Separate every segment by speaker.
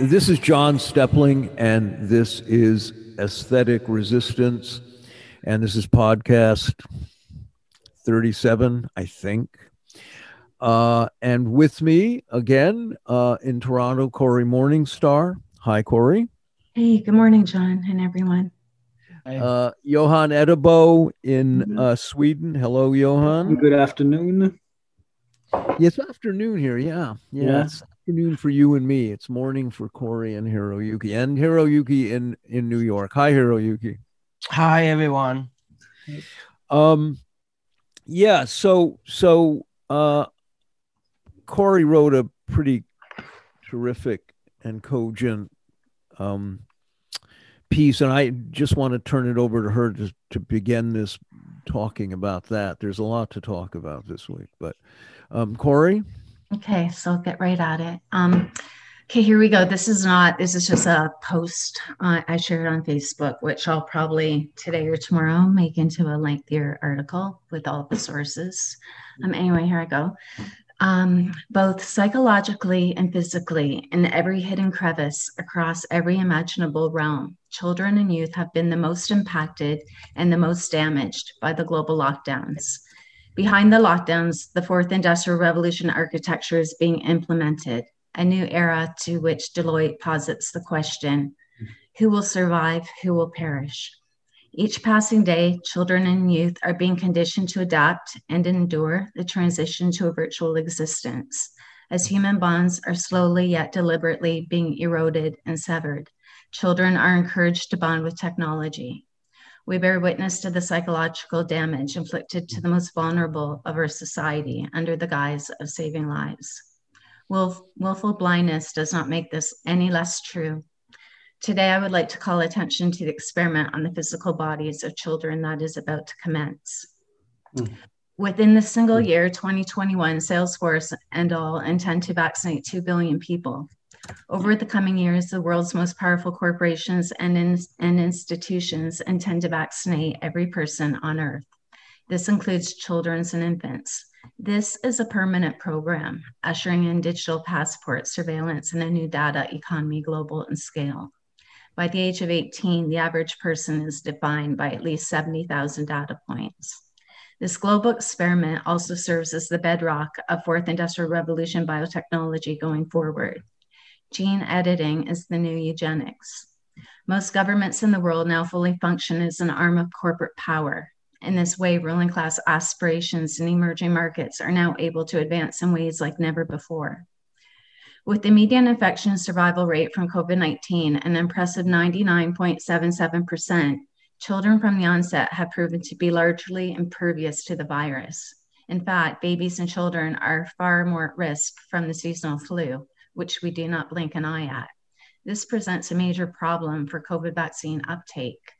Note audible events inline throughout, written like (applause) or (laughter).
Speaker 1: This is John Steppling, and this is Aesthetic Resistance, and this is podcast 37, I think. Uh, and with me again uh, in Toronto, Cory Morningstar. Hi, Cory.
Speaker 2: Hey, good morning, John, and everyone.
Speaker 1: Uh, Johan Eddebo in uh, Sweden. Hello, Johan.
Speaker 3: Good afternoon.
Speaker 1: It's afternoon here. Yeah. Yeah.
Speaker 3: Yeah.
Speaker 1: It's afternoon for you and me. It's morning for Cory and Hiroyuki and Hiroyuki in, in New York. Hi, Hiroyuki.
Speaker 4: Hi, everyone.
Speaker 1: Um, yeah. So, so, uh, Cory wrote a pretty terrific and cogent, um, piece, and I just want to turn it over to her to, to begin this talking about that. There's a lot to talk about this week, but, um, Cory.
Speaker 2: Okay, so I'll get right at it. Um, okay, here we go. This is not, this is just a post uh, I shared on Facebook, which I'll probably today or tomorrow make into a lengthier article with all the sources. Um, anyway, here I go. Um, both psychologically and physically, in every hidden crevice across every imaginable realm, children and youth have been the most impacted and the most damaged by the global lockdowns. Behind the lockdowns, the fourth industrial revolution architecture is being implemented, a new era to which Deloitte posits the question who will survive, who will perish? Each passing day, children and youth are being conditioned to adapt and endure the transition to a virtual existence as human bonds are slowly yet deliberately being eroded and severed. Children are encouraged to bond with technology. We bear witness to the psychological damage inflicted to the most vulnerable of our society under the guise of saving lives. Willf- willful blindness does not make this any less true. Today, I would like to call attention to the experiment on the physical bodies of children that is about to commence.
Speaker 3: Mm.
Speaker 2: Within the single year 2021, Salesforce and all intend to vaccinate 2 billion people. Over the coming years, the world's most powerful corporations and, in, and institutions intend to vaccinate every person on Earth. This includes children and infants. This is a permanent program, ushering in digital passport surveillance and a new data economy global in scale. By the age of 18, the average person is defined by at least 70,000 data points. This global experiment also serves as the bedrock of fourth industrial revolution biotechnology going forward. Gene editing is the new eugenics. Most governments in the world now fully function as an arm of corporate power. In this way, ruling class aspirations in emerging markets are now able to advance in ways like never before. With the median infection survival rate from COVID 19 an impressive 99.77%, children from the onset have proven to be largely impervious to the virus. In fact, babies and children are far more at risk from the seasonal flu, which we do not blink an eye at. This presents a major problem for COVID vaccine uptake.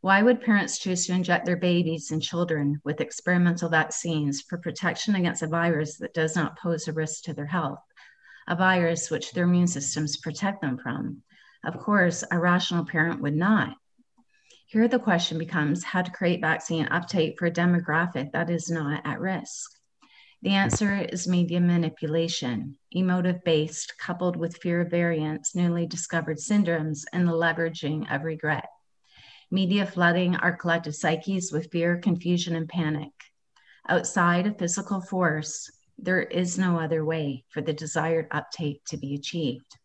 Speaker 2: Why would parents choose to inject their babies and children with experimental vaccines for protection against a virus that does not pose a risk to their health? a virus which their immune systems protect them from. Of course, a rational parent would not. Here, the question becomes how to create vaccine uptake for a demographic that is not at risk. The answer is media manipulation, emotive based, coupled with fear of variants, newly discovered syndromes, and the leveraging of regret. Media flooding our collective psyches with fear, confusion, and panic. Outside of physical force, there is no other way for the desired uptake to be achieved.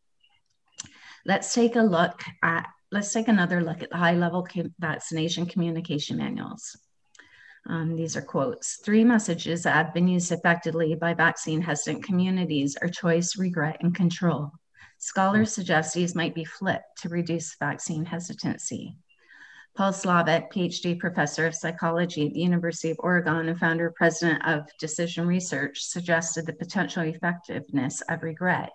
Speaker 2: Let's take a look at, let's take another look at the high level vaccination communication manuals. Um, these are quotes. Three messages that have been used effectively by vaccine hesitant communities are choice, regret, and control. Scholars suggest these might be flipped to reduce vaccine hesitancy. Paul Slovic, PhD professor of psychology at the University of Oregon and founder president of Decision Research, suggested the potential effectiveness of regret.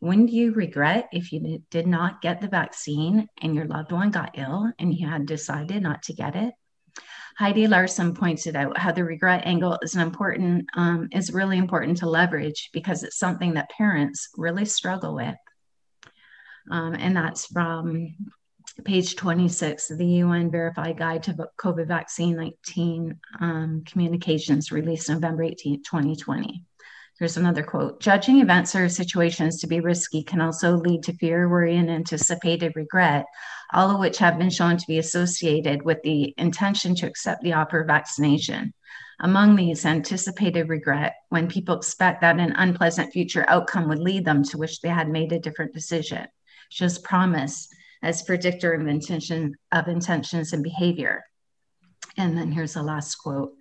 Speaker 2: When do you regret if you did not get the vaccine and your loved one got ill and you had decided not to get it? Heidi Larson pointed out how the regret angle is an important um, is really important to leverage because it's something that parents really struggle with. Um, and that's from page 26 of the UN Verified Guide to COVID Vaccine 19 um, Communications, released November 18, 2020. Here's another quote Judging events or situations to be risky can also lead to fear, worry, and anticipated regret, all of which have been shown to be associated with the intention to accept the offer of vaccination. Among these, anticipated regret, when people expect that an unpleasant future outcome would lead them to wish they had made a different decision, shows promise as predictor of intention of intentions and behavior. And then here's the last quote.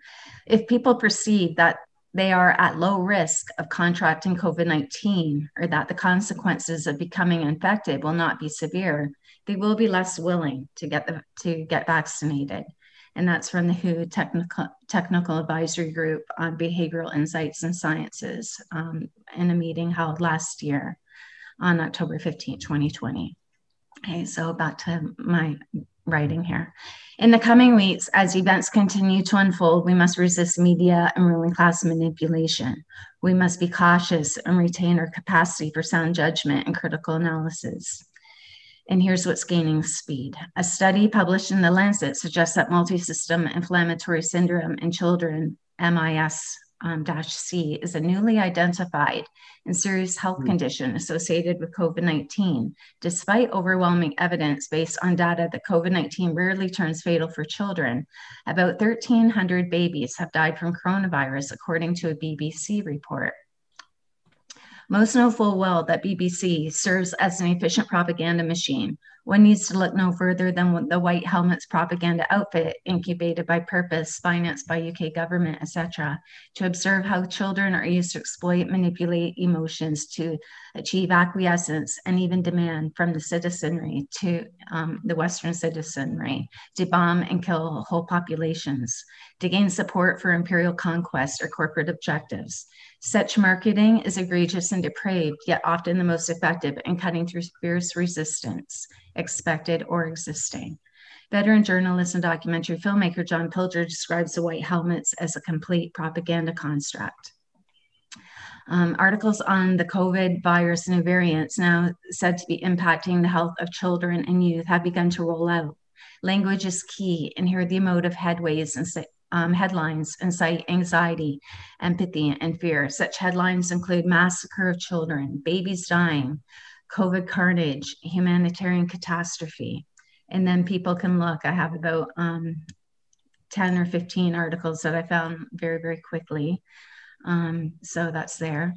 Speaker 2: If people perceive that they are at low risk of contracting COVID 19 or that the consequences of becoming infected will not be severe, they will be less willing to get, to get vaccinated. And that's from the WHO Technical, Technical Advisory Group on Behavioral Insights and Sciences um, in a meeting held last year on October 15, 2020. Okay, so back to my writing here. In the coming weeks, as events continue to unfold, we must resist media and ruling class manipulation. We must be cautious and retain our capacity for sound judgment and critical analysis. And here's what's gaining speed. A study published in The Lancet suggests that multi-system inflammatory syndrome in children, MIS um, C is a newly identified and serious health mm. condition associated with COVID 19, despite overwhelming evidence based on data that COVID 19 rarely turns fatal for children. About 1,300 babies have died from coronavirus, according to a BBC report. Most know full well that BBC serves as an efficient propaganda machine. One needs to look no further than the White Helmets propaganda outfit, incubated by Purpose, financed by UK government, etc., to observe how children are used to exploit, manipulate emotions to achieve acquiescence and even demand from the citizenry to um, the Western citizenry to bomb and kill whole populations, to gain support for imperial conquest or corporate objectives. Such marketing is egregious and depraved, yet often the most effective in cutting through fierce resistance, expected or existing. Veteran journalist and documentary filmmaker John Pilger describes the white helmets as a complete propaganda construct. Um, articles on the COVID virus new variants, now said to be impacting the health of children and youth, have begun to roll out. Language is key, and here the emotive headways and um, headlines incite anxiety, empathy, and fear. Such headlines include massacre of children, babies dying, COVID carnage, humanitarian catastrophe. And then people can look. I have about um, 10 or 15 articles that I found very, very quickly. Um, so that's there.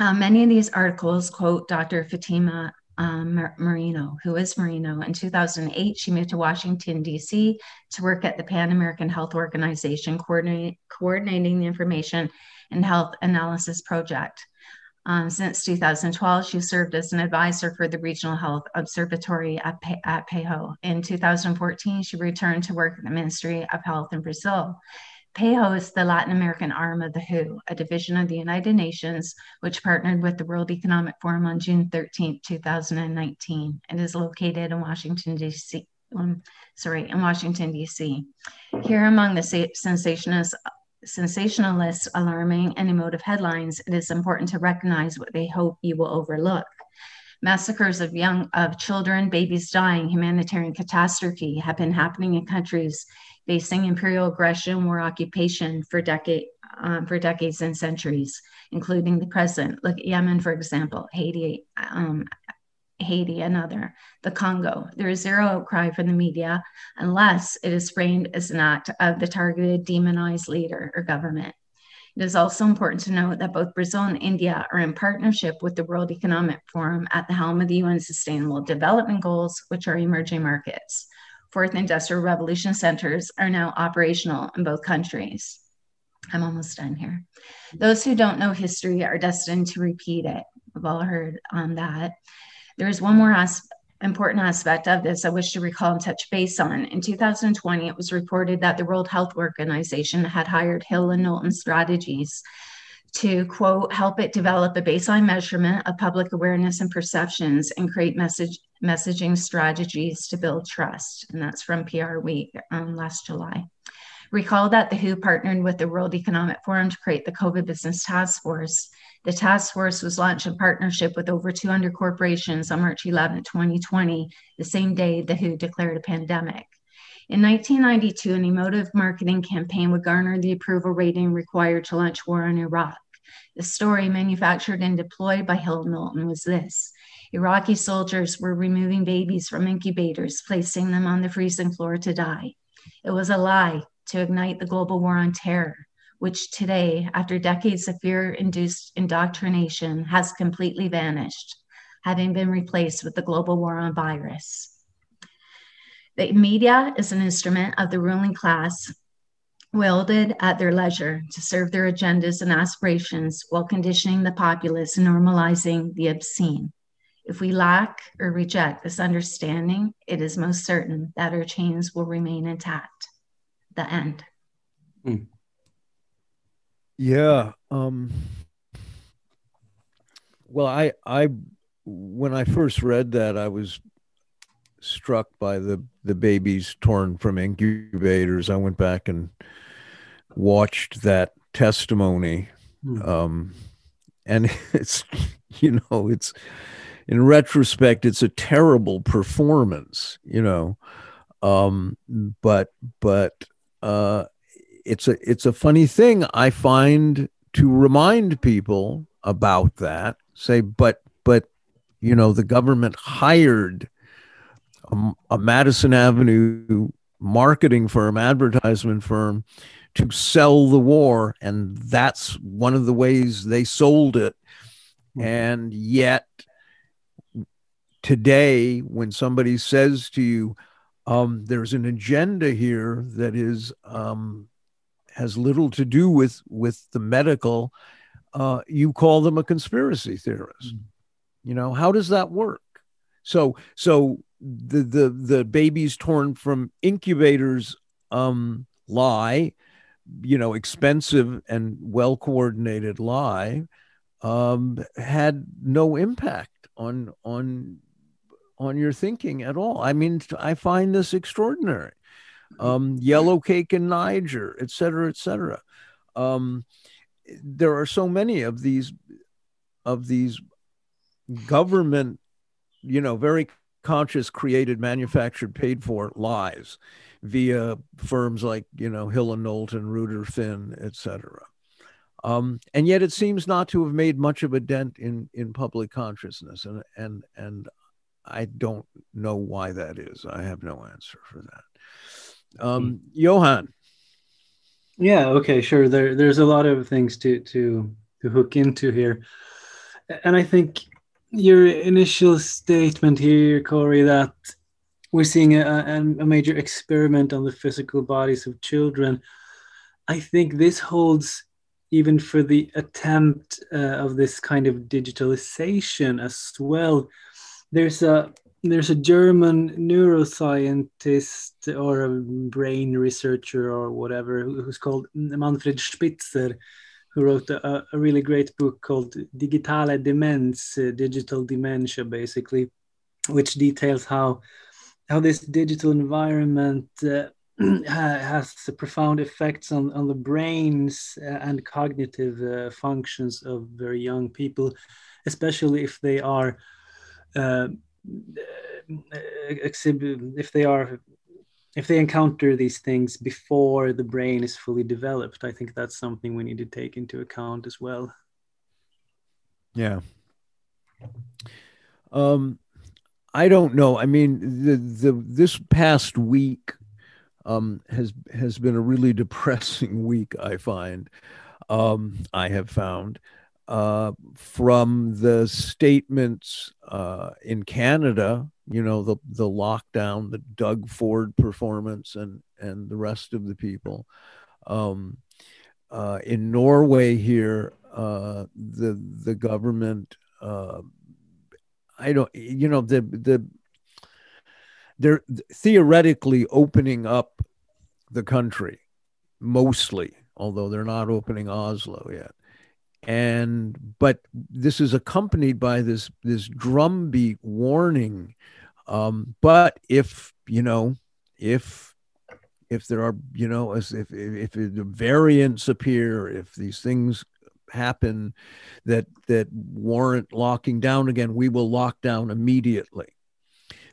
Speaker 2: Uh, many of these articles quote Dr. Fatima um, Merino, who is Marino. In 2008, she moved to Washington, D.C. to work at the Pan American Health Organization, coordinate, coordinating the Information and Health Analysis Project. Um, since 2012, she served as an advisor for the Regional Health Observatory at, Pe- at. In 2014, she returned to work at the Ministry of Health in Brazil. PAHO is the Latin American arm of the WHO, a division of the United Nations, which partnered with the World Economic Forum on June 13, 2019. It is located in Washington, D.C. Um, sorry, in Washington, D.C. Here, among the sensationalist, sensationalist, alarming, and emotive headlines, it is important to recognize what they hope you will overlook. Massacres of young of children, babies dying, humanitarian catastrophe have been happening in countries facing imperial aggression, or occupation for decade um, for decades and centuries, including the present. Look at Yemen, for example, Haiti, um, Haiti, another, the Congo. There is zero outcry from the media unless it is framed as an act of the targeted, demonized leader or government. It is also important to note that both Brazil and India are in partnership with the World Economic Forum at the helm of the UN Sustainable Development Goals, which are emerging markets fourth industrial revolution centers are now operational in both countries. I'm almost done here. Those who don't know history are destined to repeat it. We've all heard on that. There is one more as- important aspect of this I wish to recall and touch base on. In 2020, it was reported that the World Health Organization had hired Hill and Knowlton Strategies to quote help it develop a baseline measurement of public awareness and perceptions and create message messaging strategies to build trust and that's from pr week um, last july. Recall that the who partnered with the world economic forum to create the covid business task force. The task force was launched in partnership with over 200 corporations on march 11 2020 the same day the who declared a pandemic. In 1992, an emotive marketing campaign would garner the approval rating required to launch war on Iraq. The story manufactured and deployed by Hill Knowlton was this Iraqi soldiers were removing babies from incubators, placing them on the freezing floor to die. It was a lie to ignite the global war on terror, which today, after decades of fear induced indoctrination, has completely vanished, having been replaced with the global war on virus. The media is an instrument of the ruling class wielded at their leisure to serve their agendas and aspirations while conditioning the populace and normalizing the obscene. If we lack or reject this understanding, it is most certain that our chains will remain intact. The end.
Speaker 1: Mm. Yeah. Um, well, I, I, when I first read that, I was struck by the the babies torn from incubators. I went back and watched that testimony, mm. um, and (laughs) it's you know it's in retrospect, it's a terrible performance, you know. Um, but but uh, it's a it's a funny thing I find to remind people about that. Say, but but you know, the government hired a, a Madison Avenue marketing firm, advertisement firm, to sell the war, and that's one of the ways they sold it. Hmm. And yet, today when somebody says to you, um, there's an agenda here that is um, has little to do with with the medical, uh, you call them a conspiracy theorist. Mm. You know how does that work? So so the the the babies torn from incubators um, lie, you know, expensive and well coordinated lie, um, had no impact on on on your thinking at all. I mean, I find this extraordinary. Um, yellow cake in Niger, et cetera, et cetera. Um, there are so many of these of these government, you know, very conscious, created, manufactured, paid for lies via firms like you know Hill and Knowlton, Ruder Finn, et cetera. Um, and yet it seems not to have made much of a dent in in public consciousness, and and and I don't know why that is. I have no answer for that. Um, hmm. Johan.
Speaker 3: Yeah. Okay. Sure. There, there's a lot of things to to to hook into here, and I think your initial statement here, Cory, that we're seeing a, a major experiment on the physical bodies of children. I think this holds even for the attempt uh, of this kind of digitalization as well there's a there's a German neuroscientist or a brain researcher or whatever who's called Manfred Spitzer, who wrote a, a really great book called Digitale Demenz, uh, digital dementia, basically, which details how how this digital environment uh, (clears throat) has profound effects on, on the brains uh, and cognitive uh, functions of very young people, especially if they are exhibit if they are if they encounter these things before the brain is fully developed i think that's something we need to take into account as well.
Speaker 1: Yeah. Um i don't know. I mean the the this past week um has has been a really (laughs) depressing week i find. Um i have found uh, from the statements uh, in Canada, you know, the the lockdown, the Doug Ford performance, and and the rest of the people. Um, uh, in Norway, here, uh, the the government, uh, I don't, you know, the the they're theoretically opening up the country, mostly, although they're not opening Oslo yet and but this is accompanied by this this drumbeat warning. Um, but if you know if if there are you know as if if, if the variants appear if these things happen that that warrant locking down again we will lock down immediately.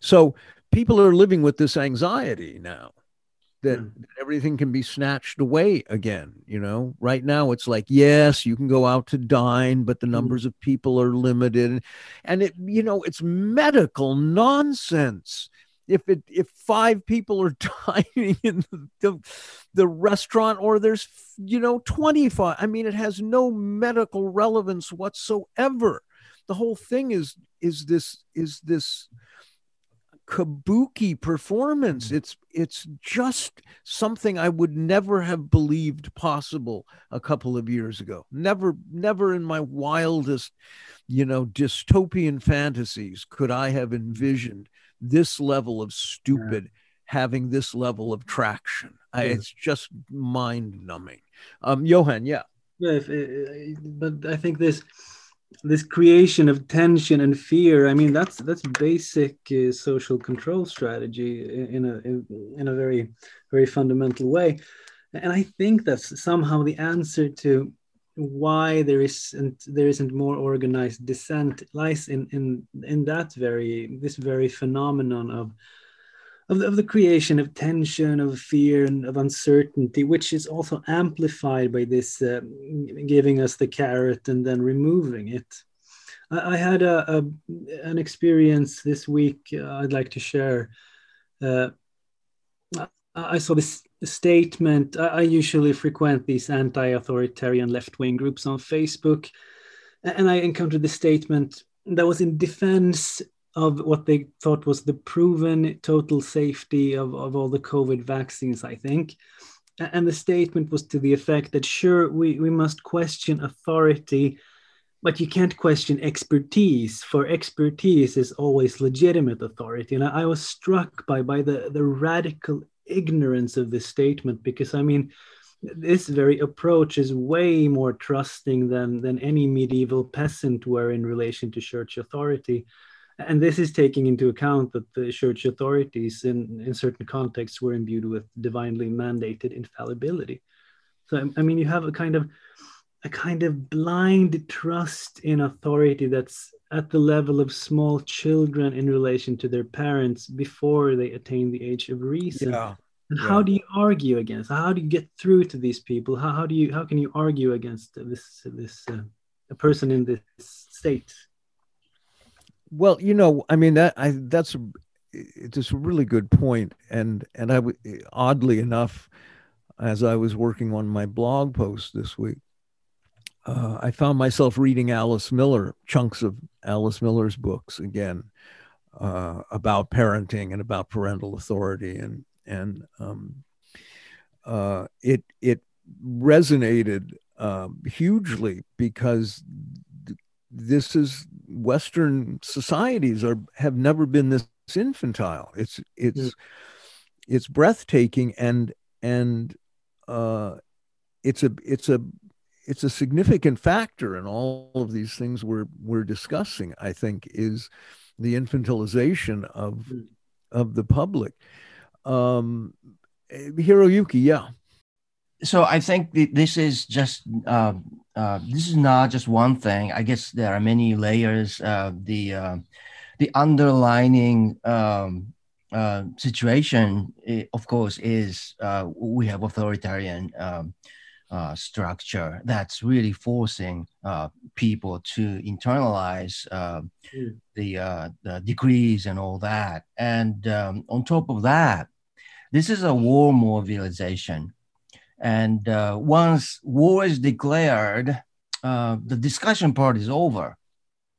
Speaker 1: So people are living with this anxiety now that mm. everything can be snatched away again you know right now it's like yes you can go out to dine but the mm. numbers mm. of people are limited and it you know it's medical nonsense if it if five people are (laughs) dining in the, the restaurant or there's you know 25 i mean it has no medical relevance whatsoever the whole thing is is this is this kabuki performance. Mm. It's it's just something I would never have believed possible a couple of years ago. Never, never in my wildest, you know, dystopian fantasies could I have envisioned this level of stupid yeah. having this level of traction. I, it's just mind numbing. Um, Johan, yeah.
Speaker 3: Yeah, if, uh, but I think this this creation of tension and fear i mean that's that's basic uh, social control strategy in a in, in, a very very fundamental way. And i think that's somehow the answer to why there isn't there isn't more organized dissent lies in in in that very this very phenomenon of of the, of the creation of tension, of fear, and of uncertainty, which is also amplified by this uh, giving us the carrot and then removing it. I, I had a, a, an experience this week uh, I'd like to share. Uh, I saw this statement. I, I usually frequent these anti authoritarian left wing groups on Facebook, and I encountered this statement that was in defense of what they thought was the proven total safety of, of all the COVID vaccines, I think. And the statement was to the effect that sure, we, we must question authority, but you can't question expertise, for expertise is always legitimate authority. And I, I was struck by, by the, the radical ignorance of this statement because, I mean, this very approach is way more trusting than, than any medieval peasant were in relation to church authority and this is taking into account that the church authorities in, in certain contexts were imbued with divinely mandated infallibility so i mean you have a kind of a kind of blind trust in authority that's at the level of small children in relation to their parents before they attain the age of reason yeah. And yeah. how do you argue against? How do you get through to these people? How, how do you how can you argue against this this uh, a person in this state?
Speaker 1: Well, you know, I mean that I that's it's a really good point, and and I oddly enough, as I was working on my blog post this week, uh, I found myself reading Alice Miller chunks of Alice Miller's books again uh, about parenting and about parental authority, and and um, uh, it it resonated um, hugely because this is Western societies are have never been this infantile. It's it's mm. it's breathtaking and and uh, it's a it's a it's a significant factor in all of these things we're we're discussing. I think is the infantilization of mm. of the public. Um, Hiroyuki, yeah.
Speaker 4: So I think this is just um, uh, this is not just one thing. I guess there are many layers. Uh, the uh, the underlining um, uh, situation, of course, is uh, we have authoritarian um, structure that's really forcing people to internalize mm. the, the decrees and all that. And um, on top of that, this is a war mobilization and uh, once war is declared, uh, the discussion part is over.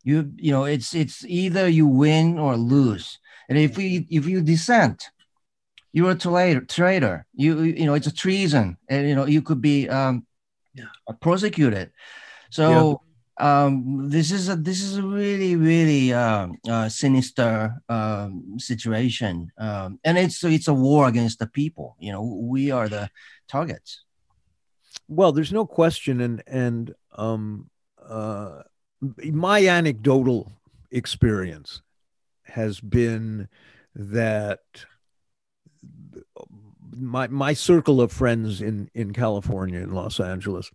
Speaker 4: You you know it's it's either you win or lose. And if you if you dissent, you're a traitor. Traitor. You you know it's a treason, and you know you could be um, yeah. prosecuted. So. Yeah. Um, this is a this is a really really uh, uh, sinister um, situation, um, and it's it's a war against the people. You know, we are the targets.
Speaker 1: Well, there's no question, and and um, uh, my anecdotal experience has been that my my circle of friends in in California in Los Angeles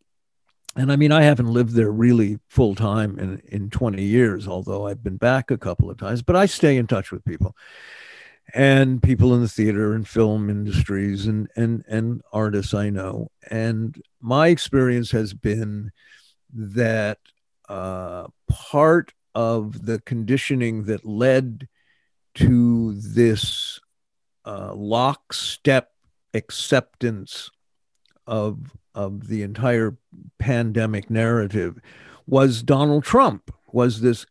Speaker 1: and I mean I haven't lived there really full time in in 20 years although I've been back a couple of times but I stay in touch with people and people in the theater and film industries and and and artists I know. And my experience has been that uh, part of the conditioning that led to this uh, lockstep acceptance of of the entire pandemic narrative was Donald Trump was this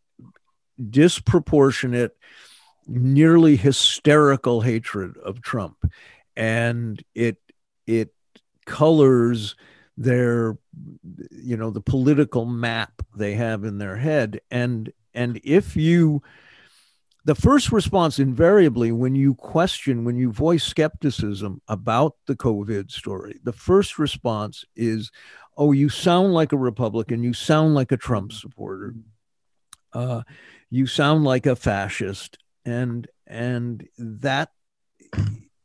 Speaker 1: disproportionate nearly hysterical hatred of Trump. And it it colors their you know the political map they have in their head. And and if you the first response invariably when you question when you voice skepticism about the covid story the first response is oh you sound like a republican. You sound like a trump supporter. Uh, you sound like a fascist and and that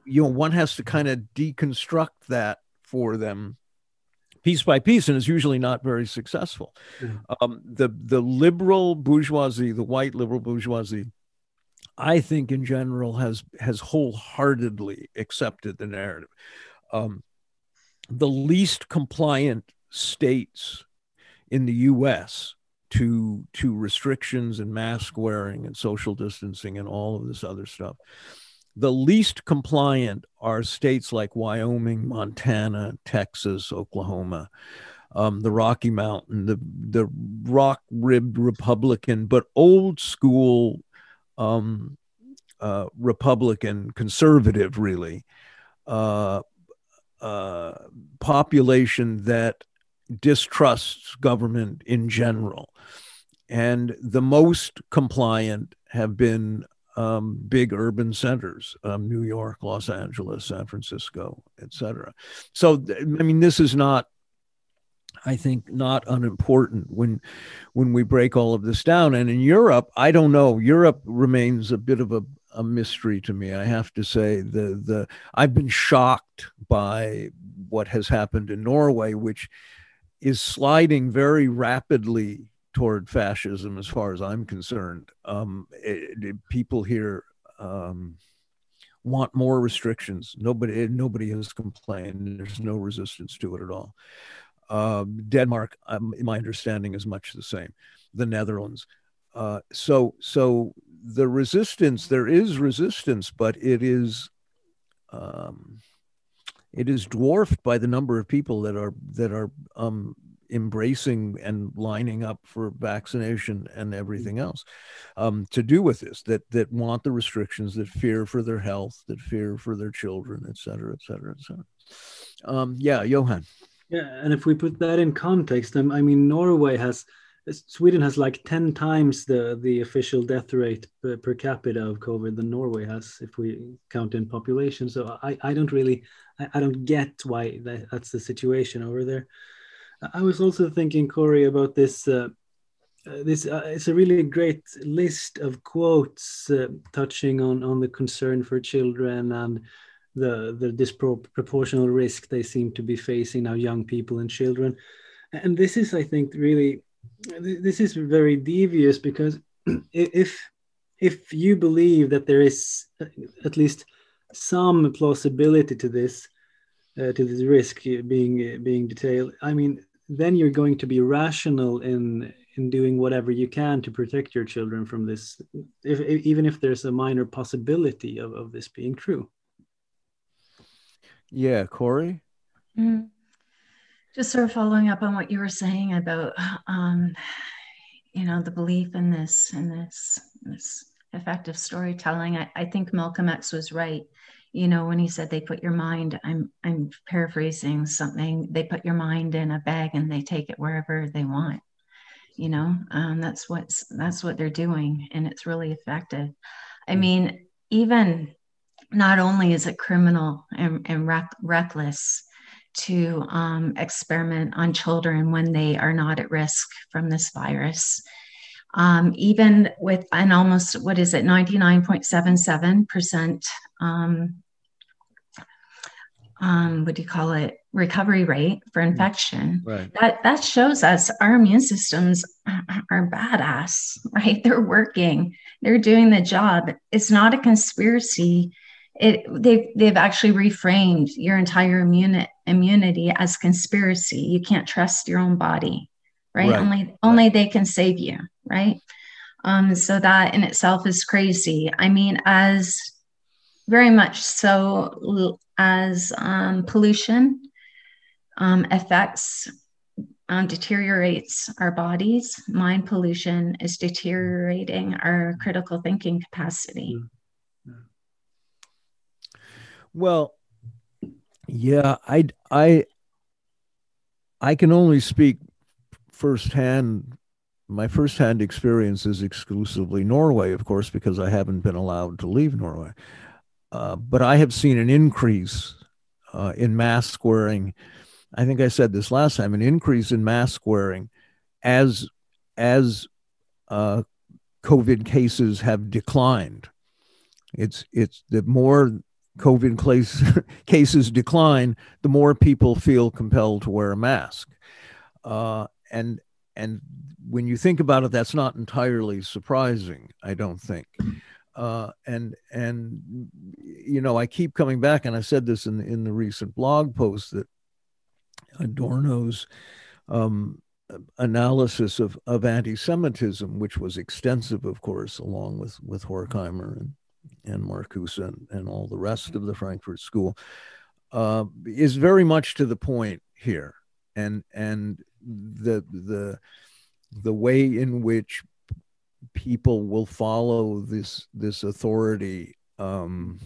Speaker 1: you know one has to kind of deconstruct that for them piece by piece and is usually not very successful. Um, the the liberal bourgeoisie the white liberal bourgeoisie i think in general has has wholeheartedly accepted the narrative. Um, the least compliant states in the us to to restrictions and mask wearing and social distancing and all of this other stuff. The least compliant are states like Wyoming, Montana, Texas, Oklahoma, um, the Rocky Mountain, the the rock ribbed Republican, but old school um, uh, Republican conservative, really. Uh, uh, population that distrusts government in general. And the most compliant have been um, big urban centers, um, New York, Los Angeles, San Francisco, etc. So, I mean, this is not, I think, not unimportant when when we break all of this down. And in Europe, I don't know. Europe remains a bit of a, a mystery to me. I have to say the the I've been shocked by what has happened in Norway, which is sliding very rapidly toward fascism, as far as I'm concerned. Um, it, it, people here um, want more restrictions. Nobody, nobody has complained. There's no resistance to it at all. Um, Denmark, um, my understanding, is much the same. The Netherlands. Uh, so, so the resistance, there is resistance, but it is um, it is dwarfed by the number of people that are that are um, embracing and lining up for vaccination and everything mm. else um, to do with this that that want the restrictions that fear for their health that fear for their children et cetera et cetera et cetera um, yeah johan
Speaker 3: yeah and if we put that in context um, i mean norway has Sweden has like 10 times the, the official death rate per, per, capita of COVID than Norway has if we count in population. So I, I don't really, I, I don't get why that, that's the situation over there. I was also thinking, Cory, about this. Uh, uh, this uh, it's a really great list of quotes uh, touching on on the concern for children and the the disproportional risk they seem to be facing now, young people and children. And this is, I think, really this is very devious because (clears throat) if if you believe that there is at least some plausibility to this uh, to this risk being being detailed. I mean then you're going to be rational in in doing whatever you can to protect your children from this if, even if there's a minor possibility of, of this being true.
Speaker 1: Yeah cory? Mm-hmm.
Speaker 2: Just sort of following up on what you were saying about um, you know the belief in this in this this effective storytelling I, I think malcolm x was right you know when he said they put your mind i'm i'm paraphrasing something they put your mind in a bag and they take it wherever they want you know um, that's what's that's what they're doing and it's really effective i mm. mean even not only is it criminal and, and reck, reckless to um, experiment on children when they are not at risk from this virus. Um, even with an almost, what is it, 99.77% um, um, what do you call it, recovery rate for infection.
Speaker 1: Right.
Speaker 2: That that shows us our immune systems (clears throat) are badass, right? (laughs) They're working. They're doing the job. It's not a conspiracy. It they've they've actually reframed your entire immune, immunity as conspiracy. You can't trust your own body, right?
Speaker 1: Right.
Speaker 2: Only only they can save you, right? Um, so that in itself is crazy. I mean, as very much so as um, pollution um, affects um, deteriorates our bodies mind pollution is deteriorating our critical thinking capacity
Speaker 1: Well, yeah, I I I can only speak firsthand. My firsthand experience is exclusively Norway, of course, because I haven't been allowed to leave Norway. Uh, but I have seen an increase uh, in mask wearing. I think I said this last time: an increase in mask wearing as as uh, COVID cases have declined. It's it's the more COVID case, (laughs) cases decline, the more people feel compelled to wear a mask. And and when you think about it, that's not entirely surprising. I don't think. Uh, and and you know, I keep coming back, and I said this in in the recent blog post that Adorno's um, analysis of of anti-Semitism, which was extensive, of course, along with with Horkheimer and and Marcuse and, and all the rest of the Frankfurt School, uh, is very much to the point here, and and the the the way in which people will follow this this authority um,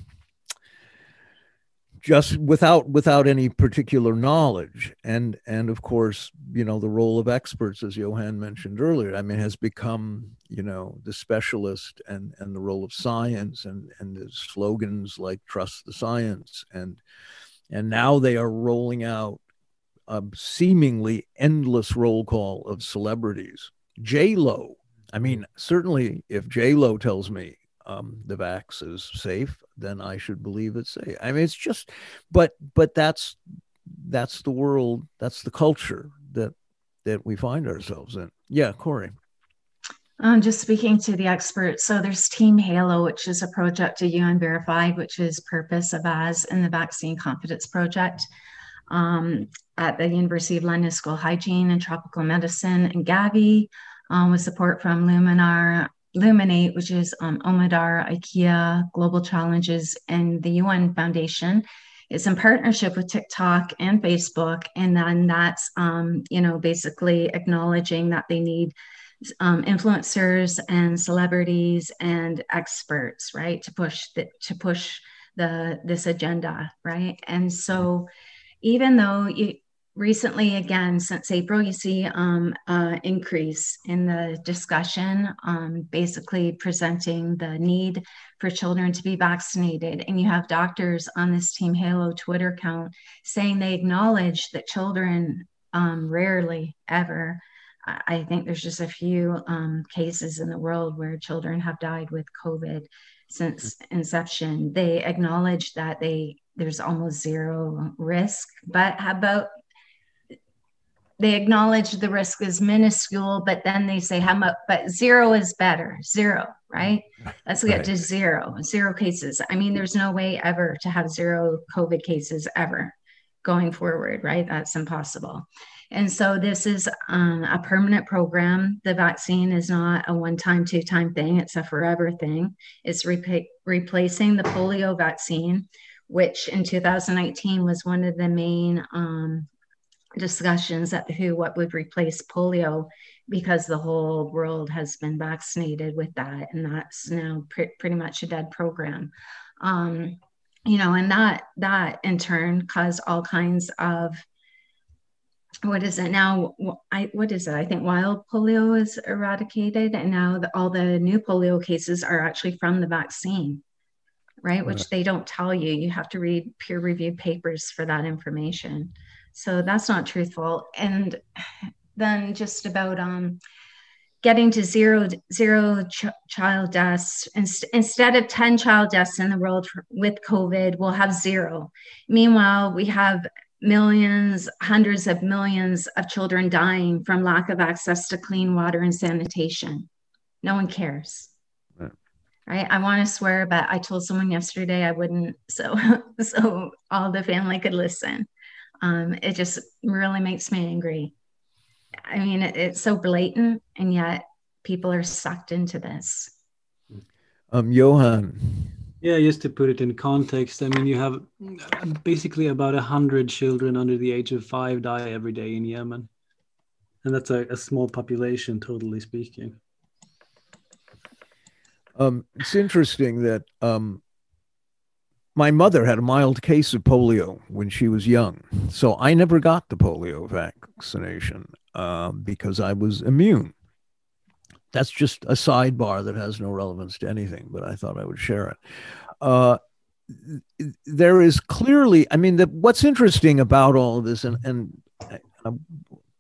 Speaker 1: just without without any particular knowledge. And and of course you know the role of experts as johan mentioned earlier i mean has become you know the specialist and and the role of science and and the slogans like trust the science. And and now they are rolling out a seemingly endless roll call of celebrities j lo i mean certainly if j lo tells me um, the vax is safe, then I should believe it's safe. I mean, it's just, but but that's that's the world, that's the culture that that we find ourselves in. Yeah, Cory.
Speaker 2: Um, just speaking to the experts, so there's Team Halo, which is a project to UN Verified, which is purpose of AS and the Vaccine Confidence Project um, at the University of London School of Hygiene and Tropical Medicine, and Gavi um, with support from Luminar Luminate, which is um, Omidyar, IKEA, Global Challenges, and the UN Foundation. It's in partnership with TikTok and Facebook, and then that's um, you know basically acknowledging that they need um, influencers and celebrities and experts, right, to push the, to push the this agenda, right? And so, even though you, recently again since april you see um, uh, increase in the discussion um, basically presenting the need for children to be vaccinated. And you have doctors on this team halo twitter account saying they acknowledge that children um, rarely ever i think there's just a few um, cases in the world where children have died with covid since inception. They acknowledge that they there's almost zero risk but how about they acknowledge the risk is minuscule, but then they say how much, but zero is better. Zero, right? Let's get right. to zero, zero cases. I mean, there's no way ever to have zero COVID cases ever going forward, right? That's impossible. And so this is um, a permanent program. The vaccine is not a one time, two time thing, it's a forever thing. It's re- replacing the polio vaccine, which in 2019 was one of the main um, discussions at the WHO what would replace polio because the whole world has been vaccinated with that, and that's now pre- pretty much a dead program. Um, you know, and that that in turn caused all kinds of what is it now? I what is it? I think wild polio is eradicated, and now the, all the new polio cases are actually from the vaccine, right? Which they don't tell you. You have to read peer-reviewed papers for that information. So that's not truthful. And then just about um, getting to zero zero ch- child deaths Inst- instead of 10 child deaths in the world with covid we'll have zero meanwhile we have millions, hundreds of millions of children dying from lack of access to clean water and sanitation. No one cares. Right. right? I want to swear, but I told someone yesterday I wouldn't, so (laughs) so all the family could listen. Um, it just really makes me angry. I mean, it, it's so blatant, and yet people are sucked into this.
Speaker 1: Um, Johan,
Speaker 3: yeah, just to put it in context, I mean, you have basically about a hundred children under the age of five die every day in Yemen, and that's a, a small population, totally speaking.
Speaker 1: Um, it's interesting that um, my mother had a mild case of polio when she was young, so I never got the polio vaccination uh, because I was immune that's just a sidebar that has no relevance to anything, but I thought I would share it. Uh, there is clearly, I mean, the, what's interesting about all of this, and, and I,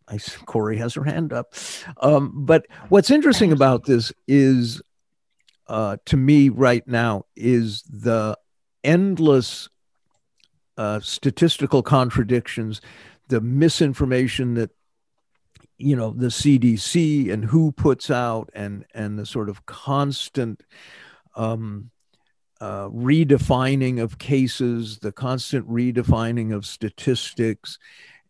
Speaker 1: I, Cory has her hand up, um, but what's interesting about this is, uh, to me right now, is the endless uh, statistical contradictions, the misinformation that you know the CDC and who puts out and and the sort of constant um, uh, redefining of cases, the constant redefining of statistics,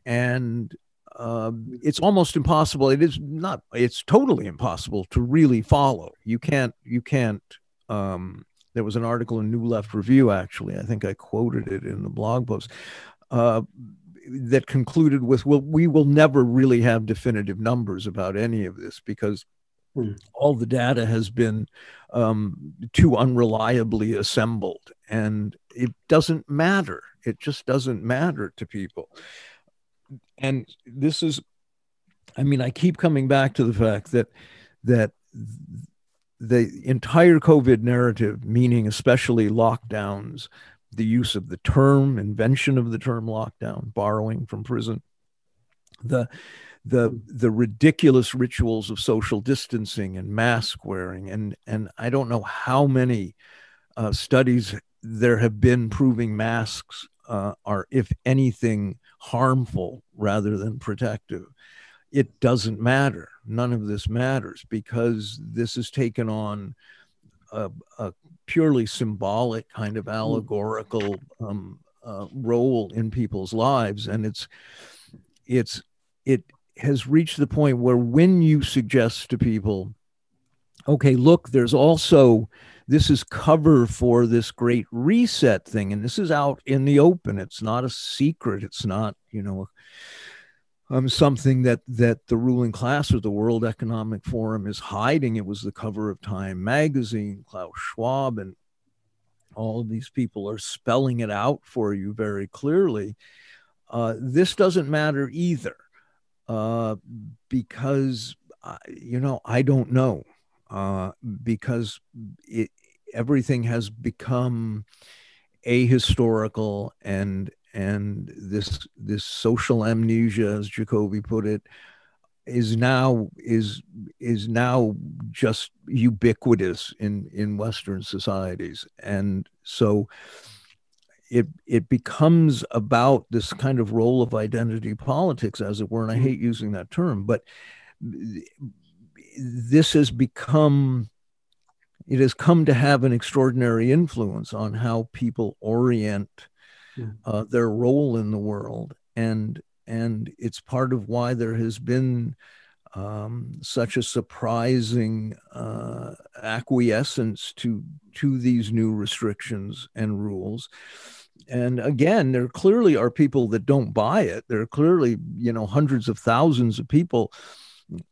Speaker 1: and um, it's almost impossible. It is not. It's totally impossible to really follow. You can't. You can't. Um, there was an article in New Left Review, actually. I think I quoted it in the blog post. Uh, that concluded with, well, we will never really have definitive numbers about any of this because mm. all the data has been um, too unreliably assembled. And it doesn't matter. It just doesn't matter to people. And this is, I mean, I keep coming back to the fact that, that, the entire COVID narrative, meaning especially lockdowns, the use of the term, invention of the term lockdown, borrowing from prison, the the the ridiculous rituals of social distancing and mask wearing, and and I don't know how many uh, studies there have been proving masks uh, are, if anything, harmful rather than protective. It doesn't matter. None of this matters because this has taken on a, a purely symbolic kind of hmm. allegorical um, uh, role in people's lives and it's it's it has reached the point where when you suggest to people okay look there's also this is cover for this great reset thing and this is out in the open it's not a secret it's not you know um, something that that the ruling class or the World Economic Forum is hiding. It was the cover of Time magazine, Klaus Schwab, and all of these people are spelling it out for you very clearly. Uh, this doesn't matter either, uh, because uh, you know I don't know, uh, because it, everything has become ahistorical and and this this social amnesia, as Jacoby put it, is now is is now just ubiquitous in in Western societies, and so it it becomes about this kind of role of identity politics, as it were. And I hate using that term, but this has become it has come to have an extraordinary influence on how people orient uh, their role in the world, and and it's part of why there has been um, such a surprising uh, acquiescence to to these new restrictions and rules. And again, there clearly are people that don't buy it. There are clearly, you know, hundreds of thousands of people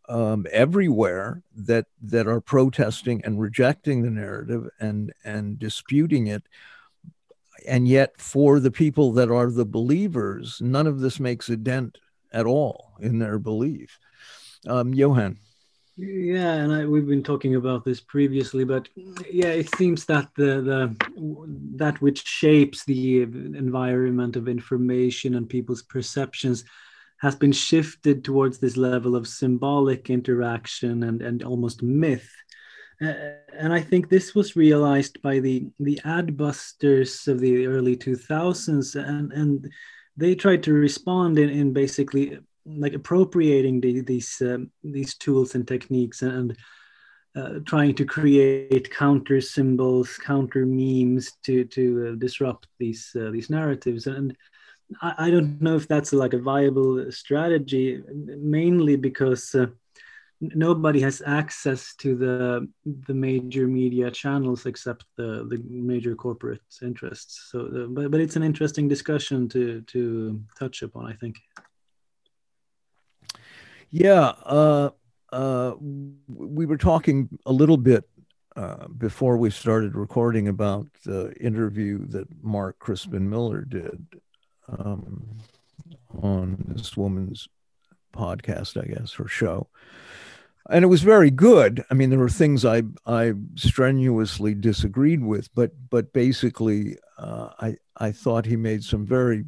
Speaker 1: um, everywhere that that are protesting and rejecting the narrative and and disputing it. And yet for the people that are the believers none of this makes a dent at all in their belief. Um, johan.
Speaker 3: Yeah and I, we've been talking about this previously but yeah it seems that the, the that which shapes the environment of information and people's perceptions has been shifted towards this level of symbolic interaction and, and almost myth uh, and I think this was realized by the the adbusters of the early 2000s, and and they tried to respond in, in basically like appropriating the, these um, these tools and techniques and uh, trying to create counter symbols, counter memes to to uh, disrupt these uh, these narratives. And I, I, don't know if that's like a viable strategy, mainly because uh, nobody has access to the the major media channels except the the major corporate interests. So, uh, but but it's an interesting discussion to to touch upon. I think.
Speaker 1: Yeah, uh, uh, we were talking a little bit uh, before we started recording about the interview that Mark Crispin Miller did um, on this woman's podcast, I guess, her show. And it was very good. I mean, there were things I I strenuously disagreed with, but but basically, uh, I I thought he made some very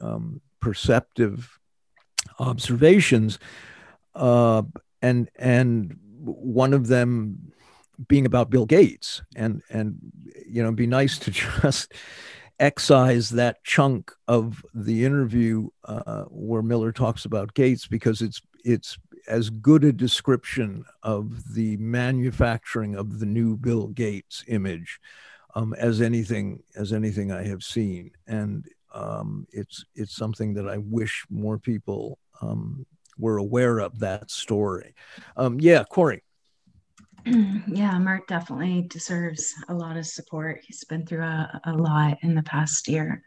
Speaker 1: um, perceptive observations uh, and and one of them being about Bill Gates, and and you know, be nice to (laughs) just excise that chunk of the interview uh, where Miller talks about Gates because it's it's as good a description of the manufacturing of the new Bill Gates image um, as anything as anything I have seen, and um, it's it's something that I wish more people um, were aware of that story. Um, yeah, Cory. (clears throat)
Speaker 2: Yeah, Mark definitely deserves a lot of support. He's been through a, a lot in the past year.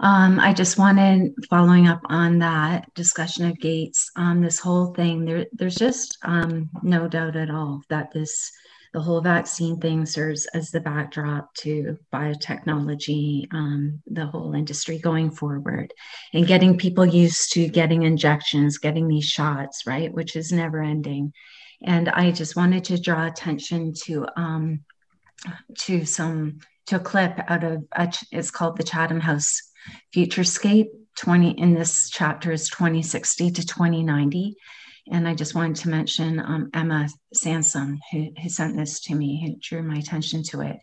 Speaker 2: Um, I just wanted, following up on that discussion of Gates, um, this whole thing, there, there's just um, no doubt at all that this the whole vaccine thing serves as the backdrop to biotechnology, um, the whole industry going forward, and getting people used to getting injections, getting these shots, right, which is never ending. And I just wanted to draw attention to um, to some to a clip out of a, it's called the Chatham House Futurescape. 20 in this chapter is 2060 to 2090 and I just wanted to mention um, Emma Sansom, who, who sent this to me, who drew my attention to it.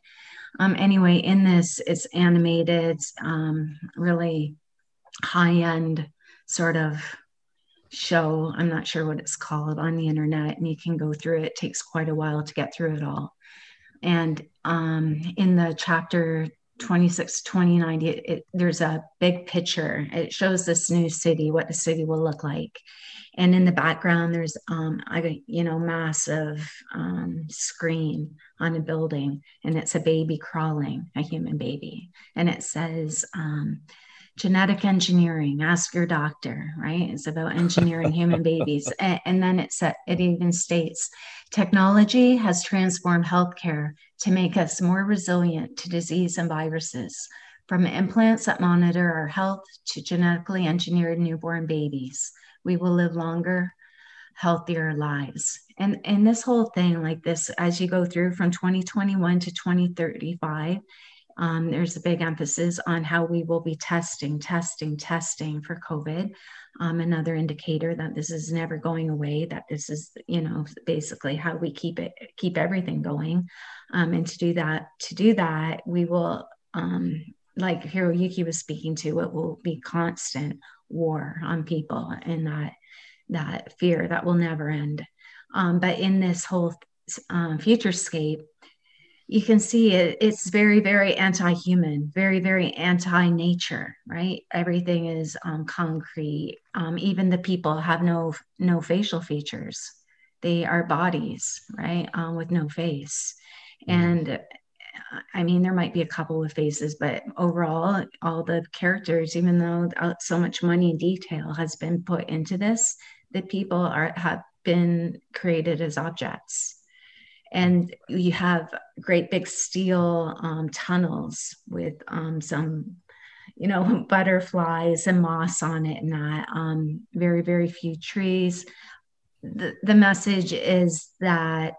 Speaker 2: Um, anyway, in this, it's animated, um, really high end sort of show. I'm not sure what it's called on the internet, and you can go through it. It takes quite a while to get through it all. And um, in the chapter 26, 2090, it, it, there's a big picture. It shows this new city, what the city will look like and in the background there's um you know massive um, screen on a building and it's a baby crawling a human baby and it says um, genetic engineering ask your doctor right? It's about engineering human (laughs) babies. And, and then it said it even states technology has transformed healthcare to make us more resilient to disease and viruses from implants that monitor our health to genetically engineered newborn babies. We will live longer healthier lives. And and this whole thing like this as you go through from 2021 to 2035 um, there's a big emphasis on how we will be testing testing testing for covid um, another indicator that this is never going away that this is you know basically how we keep it keep everything going um, and to do that to do that we will um, like Hiroyuki was speaking to, it will be constant war on people and that that fear that will never end. Um, but in this whole um, futurescape, you can see it, it's very, very anti-human, very, very anti-nature, right? Everything is um, concrete. Um, even the people have no no facial features; they are bodies, right, um, with no face. Mm-hmm. And I mean, there might be a couple of faces, but overall, all the characters, even though uh, so much money and detail has been put into this, the people are have been created as objects. And you have great big steel um, tunnels with um, some, you know, (laughs) butterflies and moss on it, and that um, very, very few trees. The, the message is that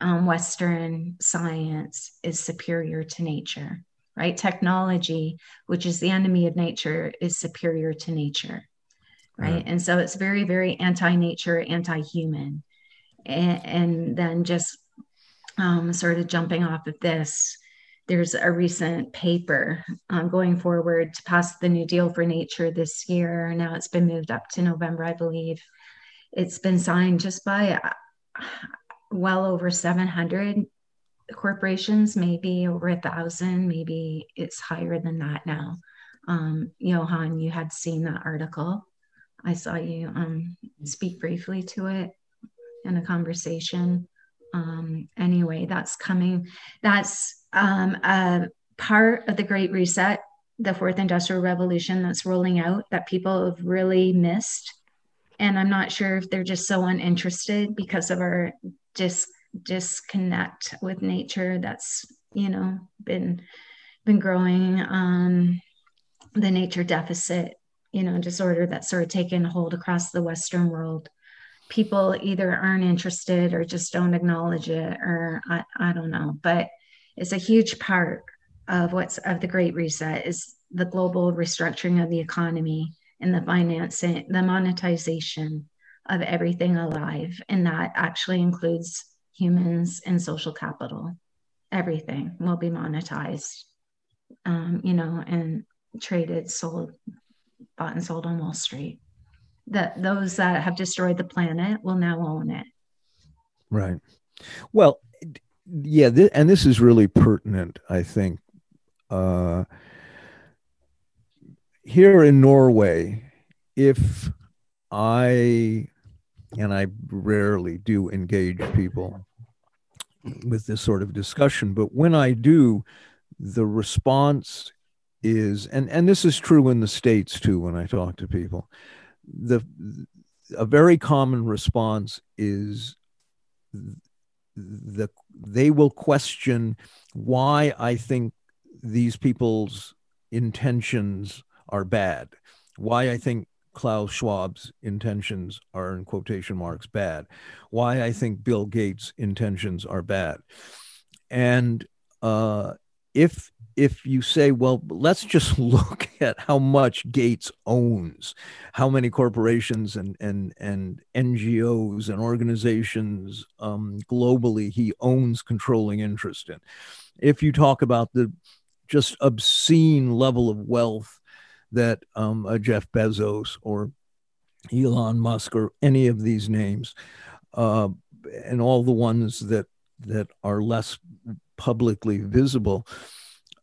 Speaker 2: um, Western science is superior to nature, right? Technology, which is the enemy of nature, is superior to nature, right? right. And so it's very, very anti nature, anti human. And, and, then just um, sort of jumping off of this, there's a recent paper um, going forward to pass the New Deal for Nature this year. Now it's been moved up to November, I believe. It's been signed just by uh, well over 700 corporations, maybe over a thousand, maybe it's higher than that now. Um, Johan, you had seen that article. I saw you um, speak briefly to it in a conversation. Um, anyway, that's coming. That's um, a part of the Great Reset, the fourth industrial revolution that's rolling out that people have really missed. And I'm not sure if they're just so uninterested because of our dis- disconnect with nature that's, you know, been been growing. Um, the nature deficit, you know, disorder that's sort of taken hold across the Western world people either aren't interested or just don't acknowledge it or I, I don't know. But it's a huge part of what's of the great reset is the global restructuring of the economy and the financing the monetization of everything alive. And that actually includes humans and social capital. Everything will be monetized um, you know and traded sold bought and sold on wall street that those that have destroyed the planet will now own it.
Speaker 1: Right. Well, yeah, th- and this is really pertinent, I think. Uh, here in Norway, if I, and I rarely do engage people with this sort of discussion, but when I do, the response is, and, and this is true in the States too, when I talk to people, the a very common response is the they will question why I think these people's intentions are bad, why I think Klaus Schwab's intentions are in quotation marks bad, why I think Bill Gates' intentions are bad. And uh, if if you say, well, let's just (laughs) look at how much Gates owns, how many corporations and and and NGOs and organizations um, globally he owns controlling interest in. If you talk about the just obscene level of wealth that um, Jeff Bezos or Elon Musk or any of these names, uh, and all the ones that that are less publicly visible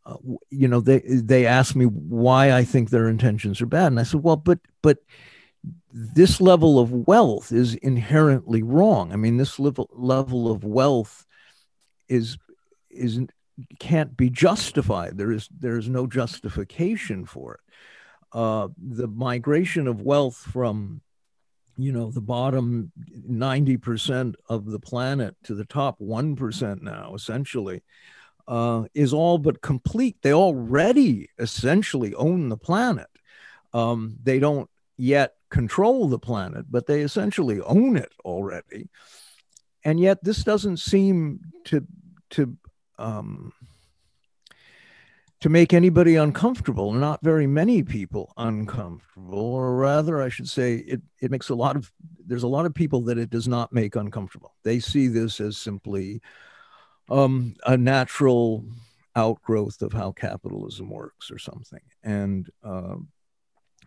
Speaker 1: uh, you know they they asked me why I think their intentions are bad and I said well but but this level of wealth is inherently wrong. I mean this level level of wealth is is can't be justified. There is there is no justification for it. Uh, the migration of wealth from you know the bottom 90% of the planet to the top 1% now essentially uh, is all but complete. They already essentially own the planet. Um, they don't yet control the planet, but they essentially own it already. And yet, this doesn't seem to to um, to make anybody uncomfortable. Not very many people uncomfortable, or rather, I should say, it it makes a lot of there's a lot of people that it does not make uncomfortable. They see this as simply um, a natural outgrowth of how capitalism works or something. And uh,